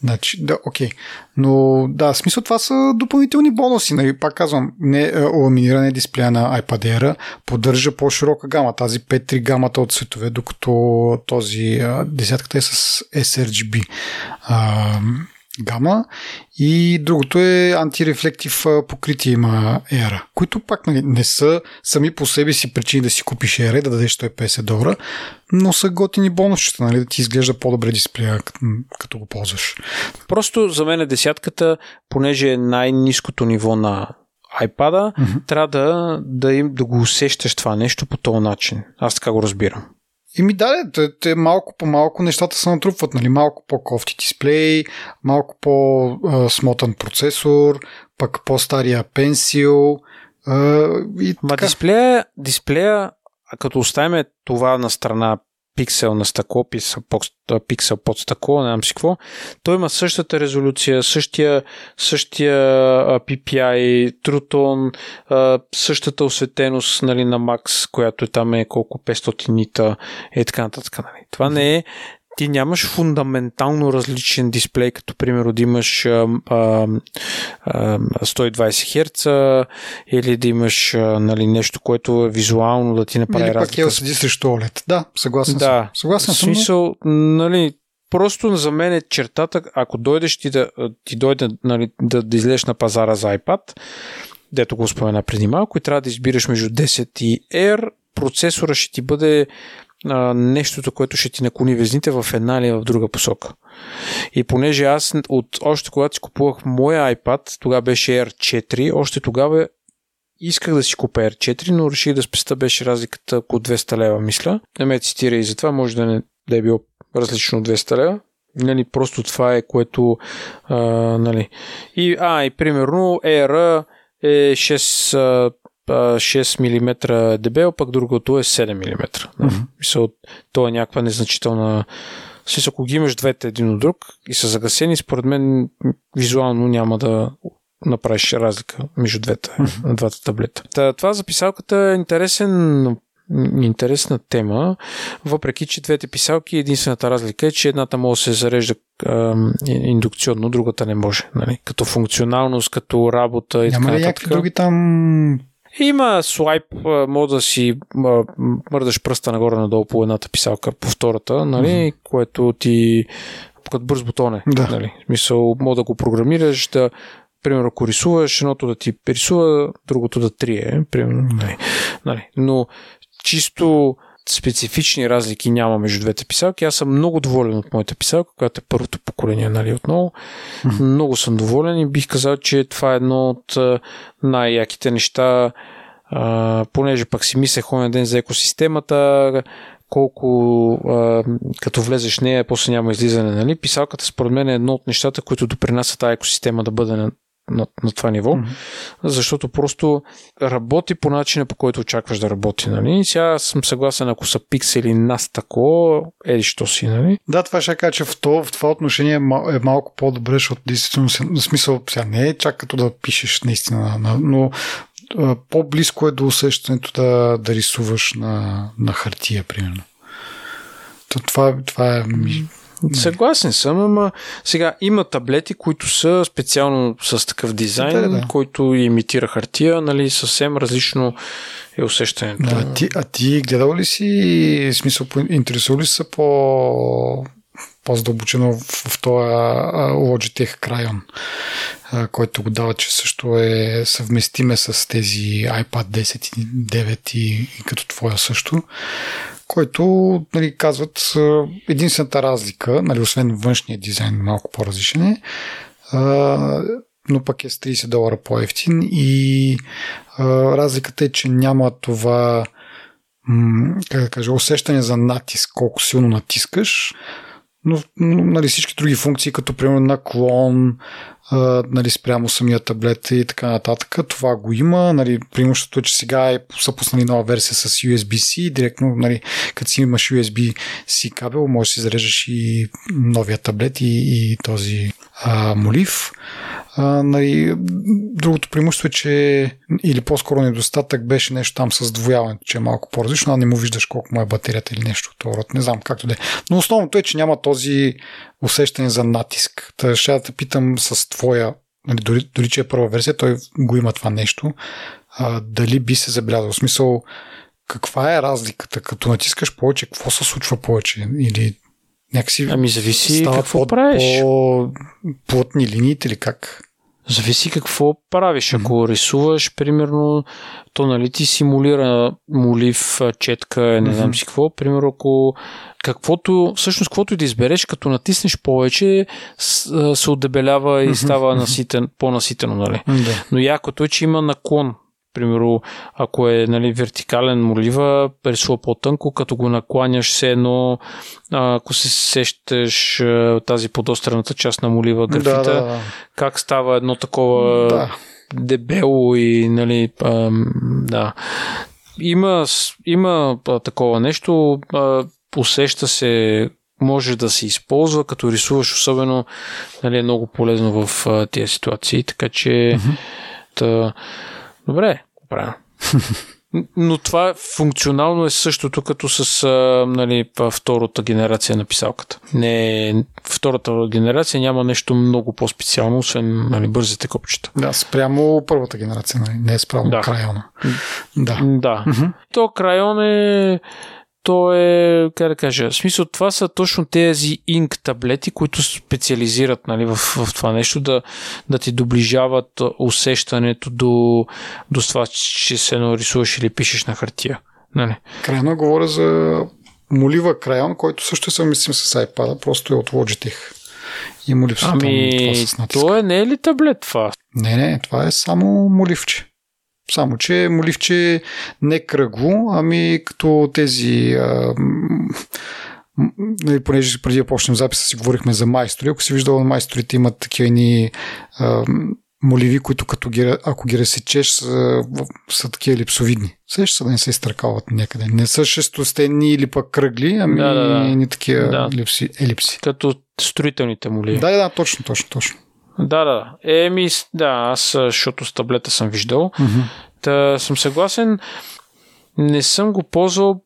Значи, да, окей. Но да, в смисъл това са допълнителни бонуси. Нали? Пак казвам, не ламиниране дисплея на iPad Air поддържа по-широка гама, тази 5-3 гамата от цветове, докато този десятката е с sRGB. А, гама и другото е антирефлектив покритие има ERA, които пак нали, не са сами по себе си причини да си купиш ERA да дадеш 150 долара, но са готини бонусчета, нали, да ти изглежда по-добре дисплея, като го ползваш. Просто за мен е десятката, понеже е най-низкото ниво на iPad, mm-hmm. трябва да, да, им, да го усещаш това нещо по този начин. Аз така го разбирам. И ми даде, те, те малко по малко нещата се натрупват, нали? Малко по-кофти дисплей, малко по-смотан процесор, пък по-стария пенсил. И Ма така. дисплея, дисплея, като оставим това на страна пиксел на стъкло, пиксел под стъкло, не знам си какво. Той има същата резолюция, същия, същия PPI, True същата осветеност нали, на Max, която е там е колко 500 нита и така нататък. Нали. Това не е ти нямаш фундаментално различен дисплей, като примерно да имаш а, а, а, 120 Hz или да имаш а, нали, нещо, което е визуално да ти направи или разлика. Или пък LCD срещу OLED. Да, съгласен да. съм. Съгласен съм. Смисъл, нали, просто за мен е чертата, ако дойдеш ти да, ти дойде нали, да, да излезеш на пазара за iPad, дето го спомена преди малко и трябва да избираш между 10 и Air, процесора ще ти бъде а, нещото, което ще ти наклони везните в една или в друга посока. И понеже аз от, още когато си купувах моя iPad, тогава беше R4, още тогава исках да си купя R4, но реших да спеста беше разликата около 200 лева, мисля. Не ме цитира и затова може да, не, да е било различно от 200 лева. Нали, просто това е което а, нали. И, а, и примерно Air е 6 6 мм дебел, пък другото е 7 мм. Mm-hmm. Мисъл, то е някаква незначителна Смисъл, ако ги имаш двете един от друг и са загасени, според мен визуално няма да направиш разлика между двете, mm-hmm. двата таблета. Та, това за писалката е интересен интересна тема, въпреки че двете писалки, единствената разлика е, че едната може да се зарежда а, индукционно, другата не може. Нали? Като функционалност, като работа и Няма така ли някакви други там има слайп, може да си мърдаш пръста нагоре-надолу по едната писалка, по втората, нали, mm-hmm. което ти като бърз бутон е. Да. Нали, смисъл, може да го програмираш, да примерно, ако рисуваш, едното да ти рисува, другото да трие. Примерно, нали, нали. Но чисто специфични разлики няма между двете писалки. Аз съм много доволен от моята писалка, която е първото поколение, нали, отново. Mm-hmm. Много съм доволен и бих казал, че това е едно от най-яките неща, а, понеже пък си мислех онен ден за екосистемата, колко а, като влезеш в нея, после няма излизане. Нали? Писалката според мен е едно от нещата, които допринасят тази екосистема да бъде на, на това ниво, mm-hmm. защото просто работи по начина по който очакваш да работи. Нали? Сега съм съгласен, ако са пиксели нас тако, еди що си. Нали? Да, това ще кажа, че в, това, в това отношение е малко по-добре, защото действително смисъл сега не е чак като да пишеш наистина, но по-близко е до усещането да, да рисуваш на, на хартия, примерно. Това, това е Съгласен съм, ама сега има таблети, които са специално с такъв дизайн, да, да. който имитира хартия, нали, съвсем различно е усещането. Да, а, ти, а ти гледал ли си, смисъл, интересува ли се по по-задълбочено в, в този Logitech Cryon. който го дава, че също е съвместиме с тези iPad 10 и 9 и, и като твоя също който нали, казват единствената разлика, нали, освен външния дизайн малко по-различен е, но пък е с 30 долара по-ефтин и а, разликата е, че няма това м- как да кажа, усещане за натиск, колко силно натискаш, но, нали, всички други функции, като примерно наклон, а, нали, спрямо самия таблет и така нататък, това го има. Нали, преимуществото е, че сега е, са пуснали нова версия с USB-C, директно, нали, като си имаш USB-C кабел, можеш да си зареждаш и новия таблет и, и този а, молив. А, нали, другото преимущество е, че или по-скоро недостатък беше нещо там с двояването, че е малко по-различно, а не му виждаш колко му е батерията или нещо от род. Не знам както да е. Но основното е, че няма този усещане за натиск. Та ще да те питам с твоя, нали, дори, дори че е първа версия, той го има това нещо. А, дали би се забелязал? В смисъл, каква е разликата? Като натискаш повече, какво се случва повече? Или някакси ами зависи какво правиш. По-плътни линии или как? Зависи какво правиш. Ако mm-hmm. рисуваш, примерно, то нали ти симулира молив, четка, не mm-hmm. знам си какво. Примерно, ако каквото, всъщност, каквото и да избереш, като натиснеш повече, се отдебелява и става наситен, по-наситено, нали? Mm-hmm. Но якото е, че има наклон Примерно, ако е нали, вертикален молива, рисува по-тънко, като го накланяш се едно, ако се сещаш тази подострената част на молива графита, да, да, да. как става едно такова да. дебело и нали, ам, да. Има, има а, такова нещо, а, усеща се може да се използва, като рисуваш особено нали, е много полезно в а, тези ситуации, така че mm-hmm. та, Добре, правя. Но това функционално е същото като с а, нали, втората генерация на писалката. Не, втората генерация няма нещо много по-специално, освен нали, бързите копчета. Да, спрямо първата генерация, нали? не е спрямо да. крайона. Да. Да. Mm-hmm. То крайон е то е, как да кажа, в смисъл това са точно тези инк таблети, които специализират нали, в, в това нещо, да, да ти доближават усещането до, до това, че се нарисуваш или пишеш на хартия. Нали? Крайно говоря за молива крайон, който също е съвместим с iPad, просто е от Logitech. И му липсва ами, това с натиска. То е не е ли таблет това? Не, не, това е само моливче. Само, че моливче не кръгло, ами като тези... А, нали, понеже преди да почнем записа си говорихме за майстори. Ако си виждал, майсторите имат такива ни а, моливи, които като ги, ако ги разсечеш са, са такива липсовидни. Сещаш се да не се изтъркават някъде. Не са шестостенни или пък кръгли, ами да, да, да. ни такива да. липси, елипси. Като строителните моливи. Да, да, точно, точно, точно. Да, да. Еми, да, аз, защото с таблета съм виждал. Mm-hmm. Та съм съгласен. Не съм го ползвал,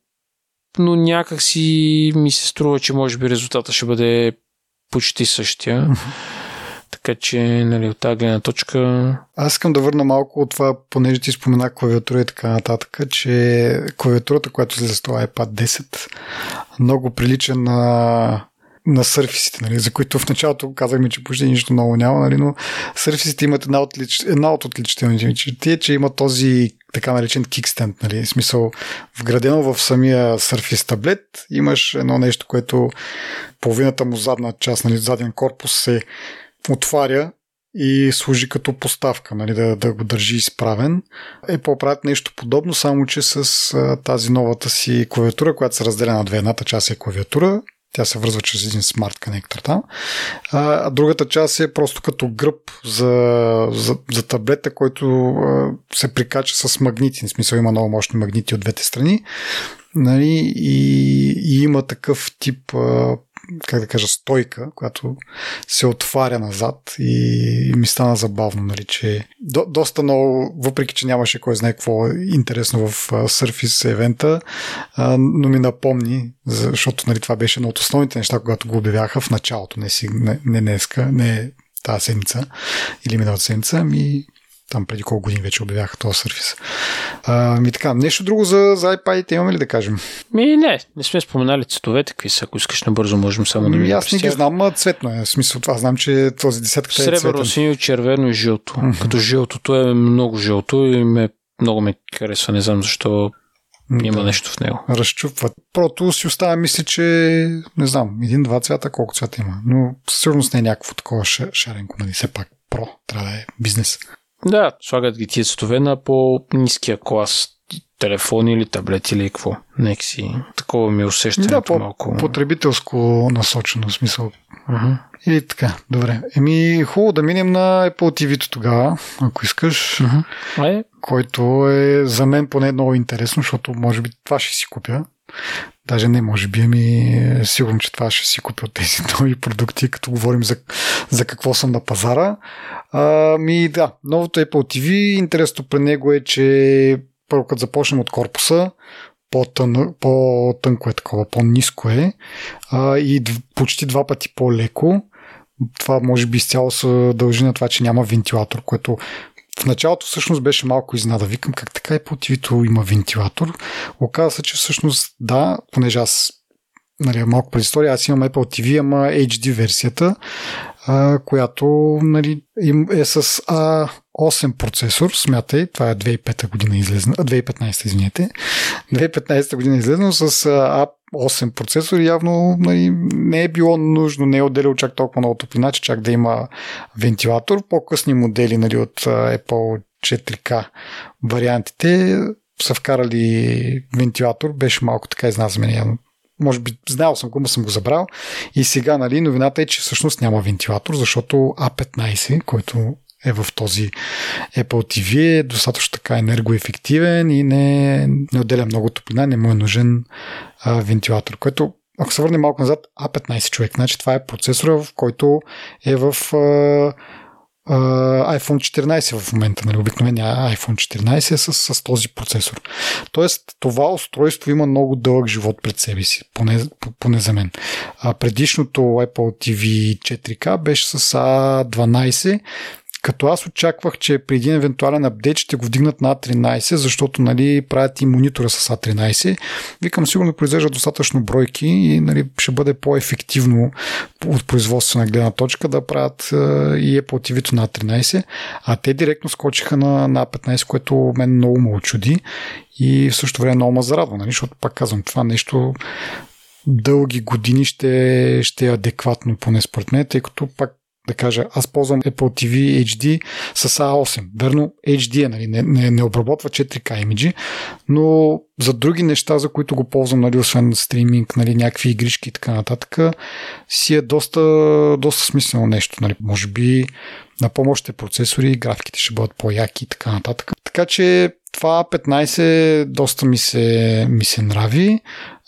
но някак си ми се струва, че може би резултата ще бъде почти същия. Mm-hmm. Така че, нали, от тази гледна точка... Аз искам да върна малко от това, понеже ти спомена клавиатура и така нататък, че клавиатурата, която слезе с това iPad 10, много прилича на на сърфисите, нали, за които в началото казахме, че почти нищо много няма, нали, но сърфисите имат една от, една от отличителните черти, е, че има този така наречен кикстенд, нали, в смисъл вградено в самия сърфис таблет имаш едно нещо, което половината му задна част, нали, заден корпус се отваря и служи като поставка, нали, да, да го държи изправен. Е по-правят нещо подобно, само че с а, тази новата си клавиатура, която се разделя на две. Едната част е клавиатура, тя се връзва чрез един смарт конектор там. А другата част е просто като гръб за, за, за таблета, който а, се прикача с магнити. В смисъл има много мощни магнити от двете страни. Нали, и, и има такъв тип а, как да кажа, стойка, която се отваря назад и, ми стана забавно, нали, че до, доста много, въпреки, че нямаше кой знае какво интересно в Surface евента, но ми напомни, защото нали, това беше едно от основните неща, когато го обявяха в началото, не, си, не, не днеска, не тази седмица или миналата седмица, ми Там преди колко години вече обявяха този сервис. А, ми така, нещо друго за, за iPad имаме ли да кажем? Ми не, не сме споменали цветовете, какви са. Ако искаш набързо, можем само да ми Аз не ги знам, а цветно е. В смисъл това знам, че този десетка е Сребърно, синьо, червено и жълто. Mm-hmm. Като жълтото е много жълто и ме, много ме харесва. Не знам защо има да, нещо в него. Разчупват. Прото си остава, мисля, че не знам, един-два цвята, колко цвята има. Но сигурно не е някакво такова шаренко, нали? Все пак про, трябва да е бизнес. Да, слагат ги тия цветове на по-низкия клас телефони или таблети или какво. Нека си. Такова ми е усещането да, по- малко. потребителско насочено смисъл. Uh-huh. И така, добре. Еми, хубаво да минем на Apple TV тогава, ако искаш. Uh-huh. Който е за мен поне много интересно, защото може би това ще си купя. Даже не, може би, ами е сигурно, че това ще си купя от тези нови продукти, като говорим за, за какво съм на пазара. А, ми да, новото Apple TV, интересното при него е, че първо като започнем от корпуса, по-тън, по-тънко е такова, по-низко е а, и почти два пъти по-леко. Това може би изцяло се дължи на това, че няма вентилатор, което в началото всъщност беше малко изнада. Викам как така е по tv има вентилатор. Оказва се, че всъщност да, понеже аз нали, малко предистория, аз имам Apple TV, ама HD версията, а, която нали, е с A8 процесор, смятай, това е 2005 година излезна, 2015 извинете, 2015 година излезна с A8 процесор явно нали, не е било нужно, не е отделил чак толкова много топлина, че чак да има вентилатор. По-късни модели нали, от Apple 4K вариантите са вкарали вентилатор, беше малко така изназмен явно може би знаел съм го, но съм го забрал. И сега, нали, новината е, че всъщност няма вентилатор, защото A15, който е в този Apple TV, е достатъчно така енергоефективен и не, не отделя много топлина, не му е нужен а, вентилатор, което ако се върнем малко назад, A15 човек, значи това е процесора, в който е в а, iPhone 14 в момента, нали, обикновения iPhone 14 е с, с този процесор. Тоест, това устройство има много дълъг живот пред себе си, поне, поне за мен. А предишното Apple TV 4K беше с A12 като аз очаквах, че при един евентуален апдейт ще го вдигнат на A13, защото нали, правят и монитора с A13. Викам, сигурно произвеждат достатъчно бройки и нали, ще бъде по-ефективно от производствена гледна точка да правят и Apple TV на A13, а те директно скочиха на, на A15, което мен много ме очуди и в същото време много ме зарадва, нали, защото пак казвам, това нещо дълги години ще, ще е адекватно, поне според мен, тъй като пак да кажа, аз ползвам Apple TV HD с A8. Верно, HD е, нали, не, не, не обработва 4K имиджи, но за други неща, за които го ползвам, нали, освен стриминг, нали, някакви игришки и така нататък, си е доста, доста смислено нещо. Нали. Може би на по-мощните процесори графиките ще бъдат по-яки и така нататък. Така че това 15 доста ми се, ми се нрави.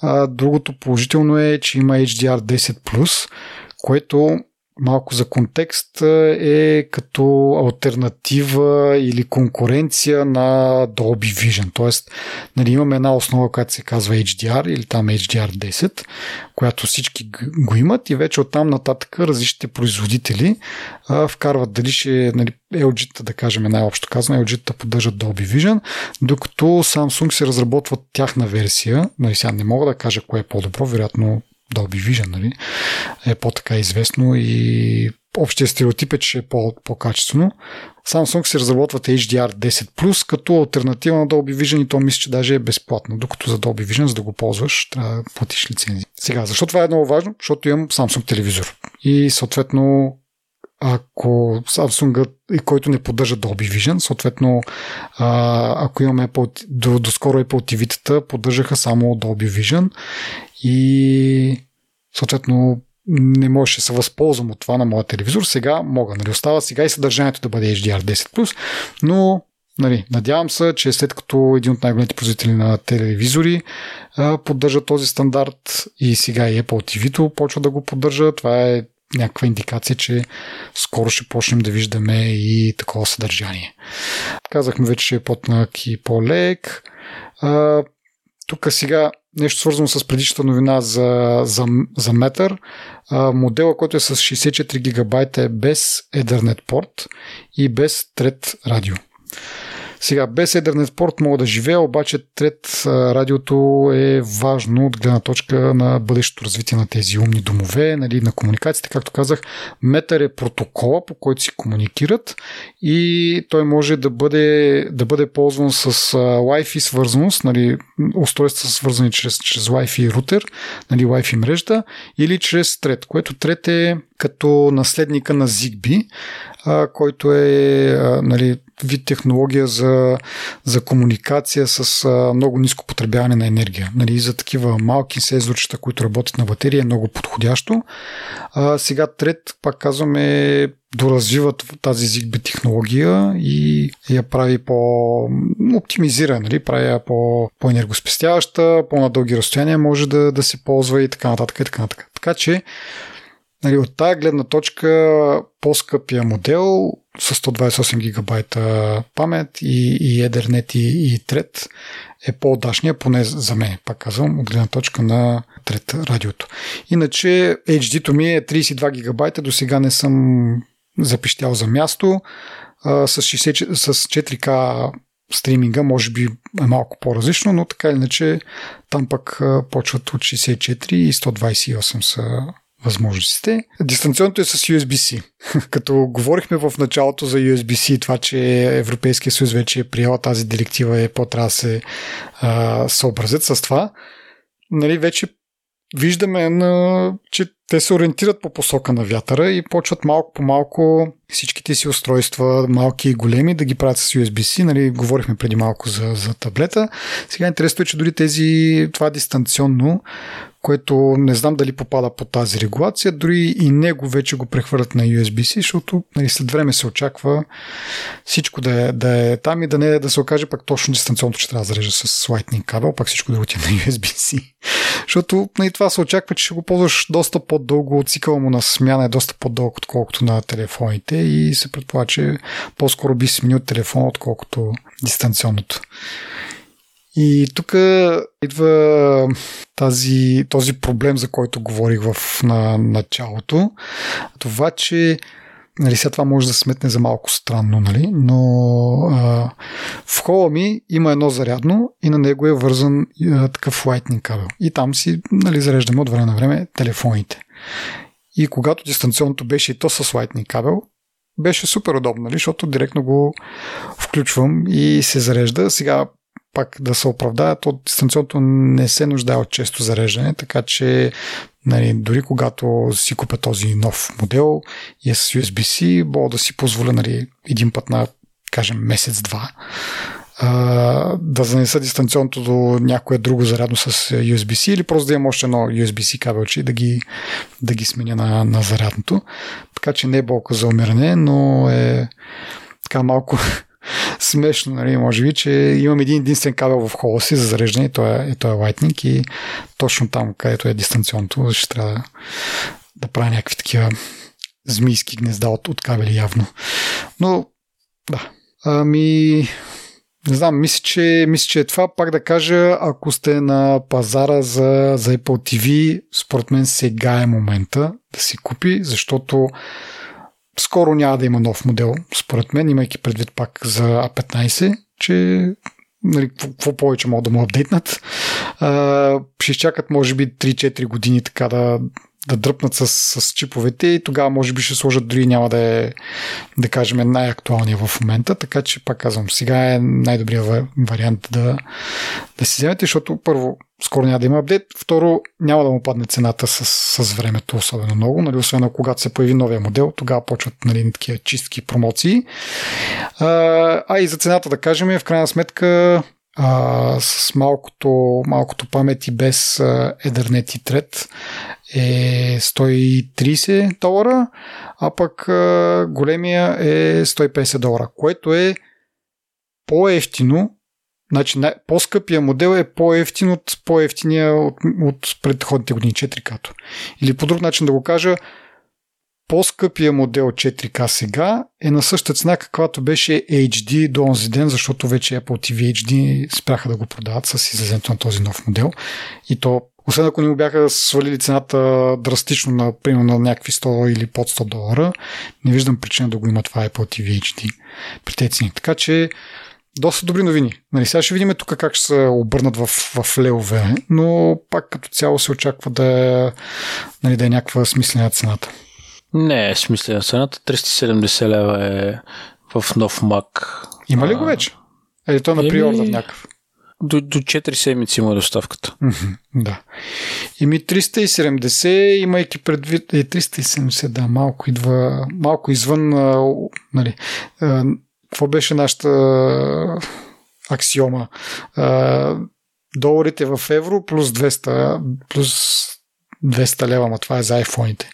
А, другото положително е, че има HDR10+, което малко за контекст е като альтернатива или конкуренция на Dolby Vision. Тоест, нали, имаме една основа, която се казва HDR или там HDR10, която всички го имат и вече оттам нататък различните производители а, вкарват дали ще нали, LG-та, да кажем най-общо казано, LG-та поддържат Dolby Vision, докато Samsung се разработват тяхна версия. Нали, сега не мога да кажа кое е по-добро, вероятно Dolby Vision, нали, е по-така известно и общия стереотип е, че е по- по-качествено. Samsung се разработват HDR10+, като альтернатива на Dolby Vision и то мисля, че даже е безплатно, докато за Dolby Vision, за да го ползваш, трябва да платиш лицензия. Сега, защо това е много важно? Защото имам Samsung телевизор. И съответно ако Samsung, който не поддържа Dolby Vision, съответно, ако имаме Apple, до, доскоро Apple TV-тата поддържаха само Dolby Vision и съответно не можеше да се възползвам от това на моя телевизор. Сега мога. Нали, остава сега и съдържанието да бъде HDR10+, но Нали, надявам се, че след като един от най-големите производители на телевизори поддържа този стандарт и сега и Apple TV-то почва да го поддържа, това е някаква индикация, че скоро ще почнем да виждаме и такова съдържание. Казахме вече, че е по-тънък и по-лек. Тук сега нещо свързано с предишната новина за, за, за Метър. А, модела, който е с 64 гигабайта е без Ethernet порт и без трет радио. Сега, без Ethernet порт мога да живея, обаче трет радиото е важно от гледна точка на бъдещето развитие на тези умни домове, нали, на комуникациите. Както казах, метър е протокола, по който си комуникират и той може да бъде, да бъде ползван с Wi-Fi свързаност, нали, устройства свързани чрез, чрез Wi-Fi рутер, нали, Wi-Fi мрежда или чрез трет, което трет е като наследника на Zigbee, а, който е а, нали, вид технология за, за комуникация с а, много ниско потребяване на енергия. Нали, за такива малки сензорчета, които работят на батерия, е много подходящо. А, сега трет, пак казваме, доразвиват тази Zigbee технология и я прави по-оптимизира, нали? прави я по- по-енергоспестяваща, по-надълги разстояния може да, да се ползва и така нататък. И така, нататък. така че Нали, от тази гледна точка по-скъпия модел с 128 гигабайта памет и, и Ethernet и, и Thread е по-удачния, поне за мен, пак казвам, от гледна точка на Thread радиото. Иначе HD-то ми е 32 гигабайта, до сега не съм запищял за място. А, с, 60, с 4К стриминга може би е малко по-различно, но така или иначе там пък почват от 64 и 128 са възможностите. Дистанционното е с USB-C. Като говорихме в началото за USB-C, това, че Европейския съюз вече е приела тази директива и по-трябва да се а, съобразят с това, нали, вече виждаме, на, че те се ориентират по посока на вятъра и почват малко по малко всичките си устройства, малки и големи, да ги правят с USB-C. Нали, говорихме преди малко за, за таблета. Сега интересно е, че дори тези, това дистанционно което не знам дали попада по тази регулация, дори и него вече го прехвърлят на USB-C, защото нали, след време се очаква всичко да е, да е там и да не да се окаже пак точно дистанционното, че трябва да зарежда с Lightning кабел, пак всичко да отиде на USB-C. защото нали, това се очаква, че ще го ползваш доста по-дълго, цикъла му на смяна е доста по-дълго, отколкото на телефоните и се предполага, че по-скоро би сменил телефон, отколкото дистанционното. И тук идва тази, този проблем, за който говорих в на, началото. Това, че Нали, сега това може да сметне за малко странно, нали? но а, в хола ми има едно зарядно и на него е вързан а, такъв Lightning кабел. И там си нали, зареждаме от време на време телефоните. И когато дистанционното беше и то с Lightning кабел, беше супер удобно, нали? защото директно го включвам и се зарежда. Сега пак да се оправдая, то дистанционното не се нуждае от често зареждане, така че нали, дори когато си купя този нов модел и е с USB-C, мога да си позволя нали, един път на, кажем, месец-два да занеса дистанционното до някое друго зарядно с USB-C или просто да имам още едно USB-C кабелче и да ги, да ги сменя на, на зарядното. Така че не е болка за умиране, но е така малко смешно, нали, може би, че имам един единствен кабел в хола си за зареждане и той е, той е Lightning и точно там, където е дистанционното, ще трябва да, да правя някакви такива змийски гнезда от, от кабели явно. Но, да. Ами, не знам, мисля че, мисля, че е това. Пак да кажа, ако сте на пазара за, за Apple TV, според мен сега е момента да си купи, защото скоро няма да има нов модел, според мен, имайки предвид пак за A15, че нали, какво повече могат да му апдейтнат. А, ще изчакат може би 3-4 години така да, да дръпнат с, с чиповете и тогава може би ще сложат дори няма да е, да кажем, най-актуалния в момента, така че пак казвам, сега е най-добрият вариант да, да си вземете, защото първо скоро няма да има апдейт, второ няма да му падне цената с, с времето особено много, нали, освен когато се появи новия модел, тогава почват нали, такива чистки промоции. А, а и за цената да кажем, в крайна сметка а, с малкото, малкото памет и без а, Ethernet и Thread е 130 долара, а пък а, големия е 150 долара, което е по-ефтино Значи по-скъпия модел е по-ефтин от по-ефтиния от, от предходните години 4K. Или по друг начин да го кажа, по-скъпия модел 4K сега е на същата цена, каквато беше HD до онзи ден, защото вече Apple TV HD спряха да го продават с излезенето на този нов модел. И то Освен ако ни му бяха свалили цената драстично на, примерно, на някакви 100 или под 100 долара, не виждам причина да го има това Apple TV HD при тези цени. Така че доста добри новини. Нали, сега ще видим тук как ще се обърнат в, в левове, но пак като цяло се очаква да, е, нали, да е някаква смислена цената. Не е смислена цената. 370 лева е в нов Mac. Има ли го вече? Или то на приордър някакъв? До, до 4 седмици има доставката. Mm-hmm, да. Ими 370, имайки предвид... Е, 370, да, малко идва... Малко извън... А, нали, а, какво беше нашата аксиома? А, доларите в евро плюс 200, плюс 200 лева, ма това е за айфоните.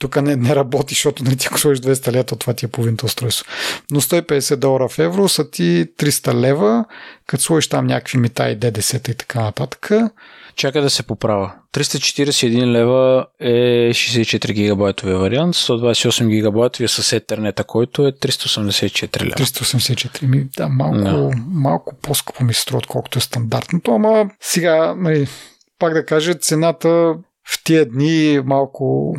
Тук не, не работи, защото нали, ти ако сложиш 200 лева, то това ти е половината устройство. Но 150 долара в евро са ти 300 лева, като сложиш там някакви мита и ДДС и така нататък. Чака да се поправя. 341 лева е 64 гигабайтовия вариант, 128 гигабайтовия с етернета, който е 384 лева. 384, ми, да, малко, no. малко по-скъпо ми се струва, отколкото е стандартното, ама сега, нали, пак да кажа, цената в тия дни малко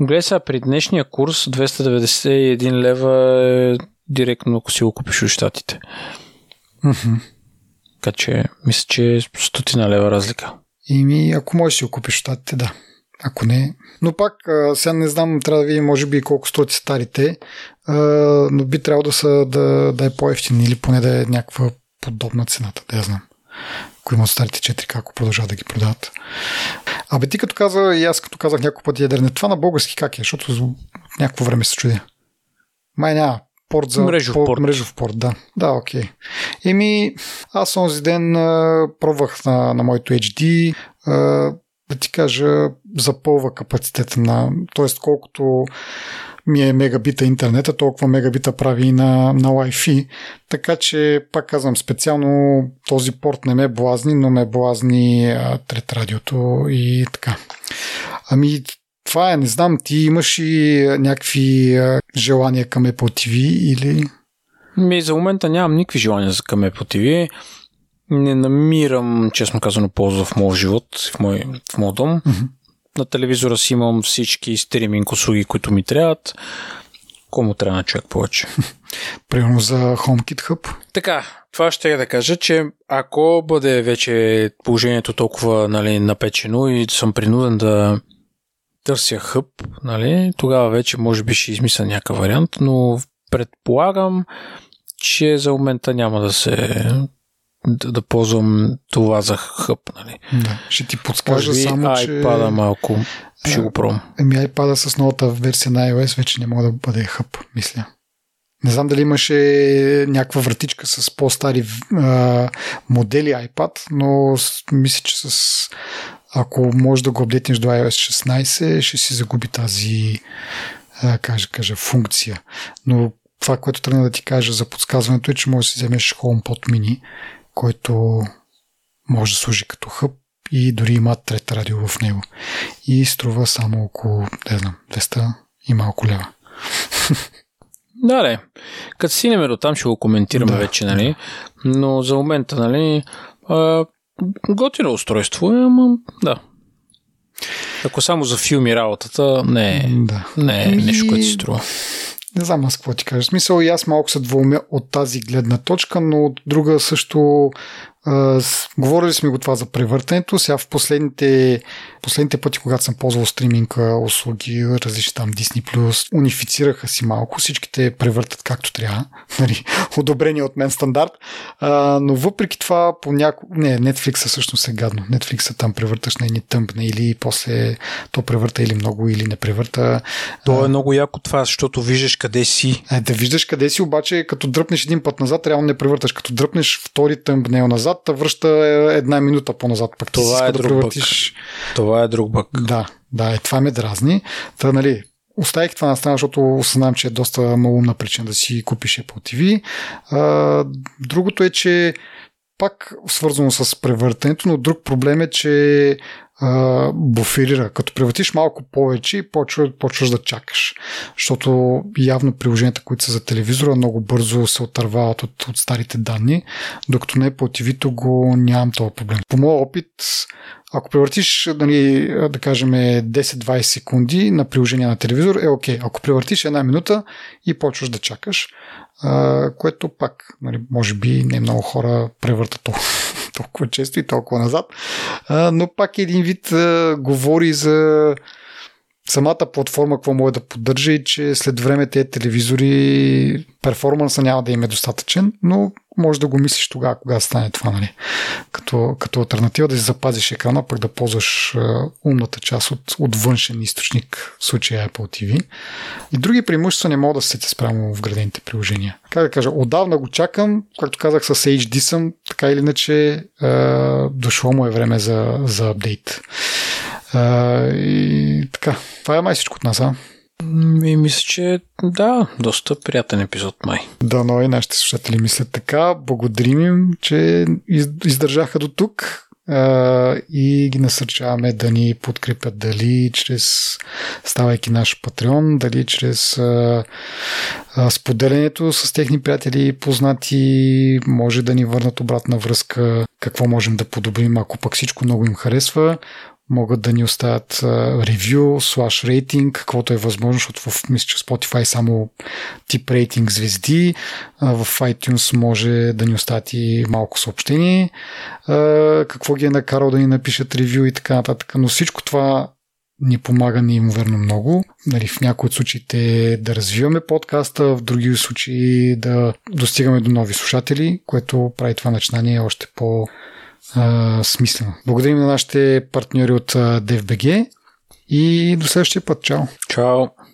Гледай сега, при днешния курс 291 лева е директно, ако си го купиш от щатите. Mm-hmm. Така че, мисля, че е стотина лева разлика. Ими, ако можеш си го купиш щатите, да. Ако не. Но пак, сега не знам, трябва да видим, може би, колко стоят старите, но би трябвало да, са, да, да е по-ефтин или поне да е някаква подобна цената, да я знам ако имат старите 4, ако продължават да ги продават. Абе ти като каза, и аз като казах няколко пъти ядрене, това на български как е, защото някакво време се чудя. Май няма порт за мрежов по, порт. Мрежов порт, да. Да, окей. Okay. Еми, аз онзи ден а, пробвах на, на моето HD а, да ти кажа, запълва капацитета на, т.е. колкото ми е мегабита интернета, толкова мегабита прави и на, на Wi-Fi. Така че, пак казвам, специално този порт не ме блазни, но ме блазни а, трет радиото и така. Ами, това е, не знам, ти имаш и някакви а, желания към Apple TV или... Ми, за момента нямам никакви желания към Apple TV. Не намирам, честно казано, полза в моят живот, в мой, в мой дом. Mm-hmm на телевизора си имам всички стриминг услуги, които ми трябват. Кому трябва на човек повече? Примерно за HomeKit Hub. Така, това ще я да кажа, че ако бъде вече положението толкова нали, напечено и съм принуден да търся хъб, нали, тогава вече може би ще измисля някакъв вариант, но предполагам, че за момента няма да се да, да ползвам това за хъб. Нали. Да, ще ти подскажа Може само, че... iPad малко ще го пробвам. Еми iPad с новата версия на iOS вече не мога да бъде хъб, мисля. Не знам дали имаше някаква вратичка с по-стари а, модели iPad, но мисля, че с ако можеш да го апдейтнеш до iOS 16, ще си загуби тази а, кажа, кажа, функция. Но това, което тръгна да ти кажа за подсказването е, че можеш да си вземеш HomePod mini, който може да служи като хъб и дори има трета радио в него. И струва само около, не знам, 200 и малко лева. Да, не. Като си до там ще го коментираме да. вече, нали? Но за момента, нали, готино устройство е, ама да. Ако само за филми работата, не е, да. не е нещо, което си струва. Не знам аз какво ти кажа. Смисъл и аз малко се двумя от тази гледна точка, но от друга също говорили сме го това за превъртането. Сега в последните, последните пъти, когато съм ползвал стриминг услуги, различни там Disney+, унифицираха си малко. Всичките превъртат както трябва. Нали, одобрение от мен стандарт. А, но въпреки това, по няко... Не, Netflix всъщност е гадно. Netflix там превърташ на едни тъмпне или после то превърта или много, или не превърта. То е много яко това, защото виждаш къде си. Е, да виждаш къде си, обаче като дръпнеш един път назад, реално не превърташ. Като дръпнеш втори тъмпнел назад, назад, та връща една минута по-назад. Пък това е да друг превъртиш... бък. Това е друг бък. Да, да, е, това ме дразни. Та, нали, оставих това на страна, защото осъзнавам, че е доста малумна причина да си купиш Apple TV. А, другото е, че пак свързано с превъртането, но друг проблем е, че буферира. Като превратиш малко повече, почва, почваш да чакаш. Защото явно приложенията, които са за телевизора, много бързо се отървават от, от старите данни, докато не по TV го нямам този проблем. По моя опит, ако превъртиш, нали, да кажем, 10-20 секунди на приложение на телевизор, е окей. Okay. Ако превъртиш една минута и почваш да чакаш, а, което пак, нали, може би не много хора превъртат толкова, толкова често и толкова назад, а, но пак един вид а, говори за самата платформа какво може да поддържа и че след време тези телевизори перформанса няма да им е достатъчен, но може да го мислиш тогава, кога стане това, нали? Като, като альтернатива да си запазиш екрана, пък да ползваш умната част от, от външен източник, в случая Apple TV. И други преимущества не мога да се сетя спрямо в градените приложения. Как да кажа, отдавна го чакам, както казах с HD съм, така или иначе а, дошло му е време за, за апдейт. А, и така, това е май всичко от нас, а? И мисля, че да, доста приятен епизод май. Да, но и нашите слушатели мислят така. Благодарим им, че издържаха до тук и ги насърчаваме да ни подкрепят дали чрез ставайки наш патреон, дали чрез а, а, споделянето с техни приятели и познати, може да ни върнат обратна връзка, какво можем да подобрим, ако пък всичко много им харесва могат да ни оставят ревю, слаш рейтинг, каквото е възможно, защото в, мисля, че Spotify само тип рейтинг звезди, в iTunes може да ни оставят и малко съобщение, какво ги е накарал да ни напишат ревю и така нататък. Но всичко това ни помага неимоверно много. Нали, в някои от случаите да развиваме подкаста, в други случаи да достигаме до нови слушатели, което прави това начинание още по- смислено. Благодарим на нашите партньори от DFBG и до следващия път. Чао! Чао!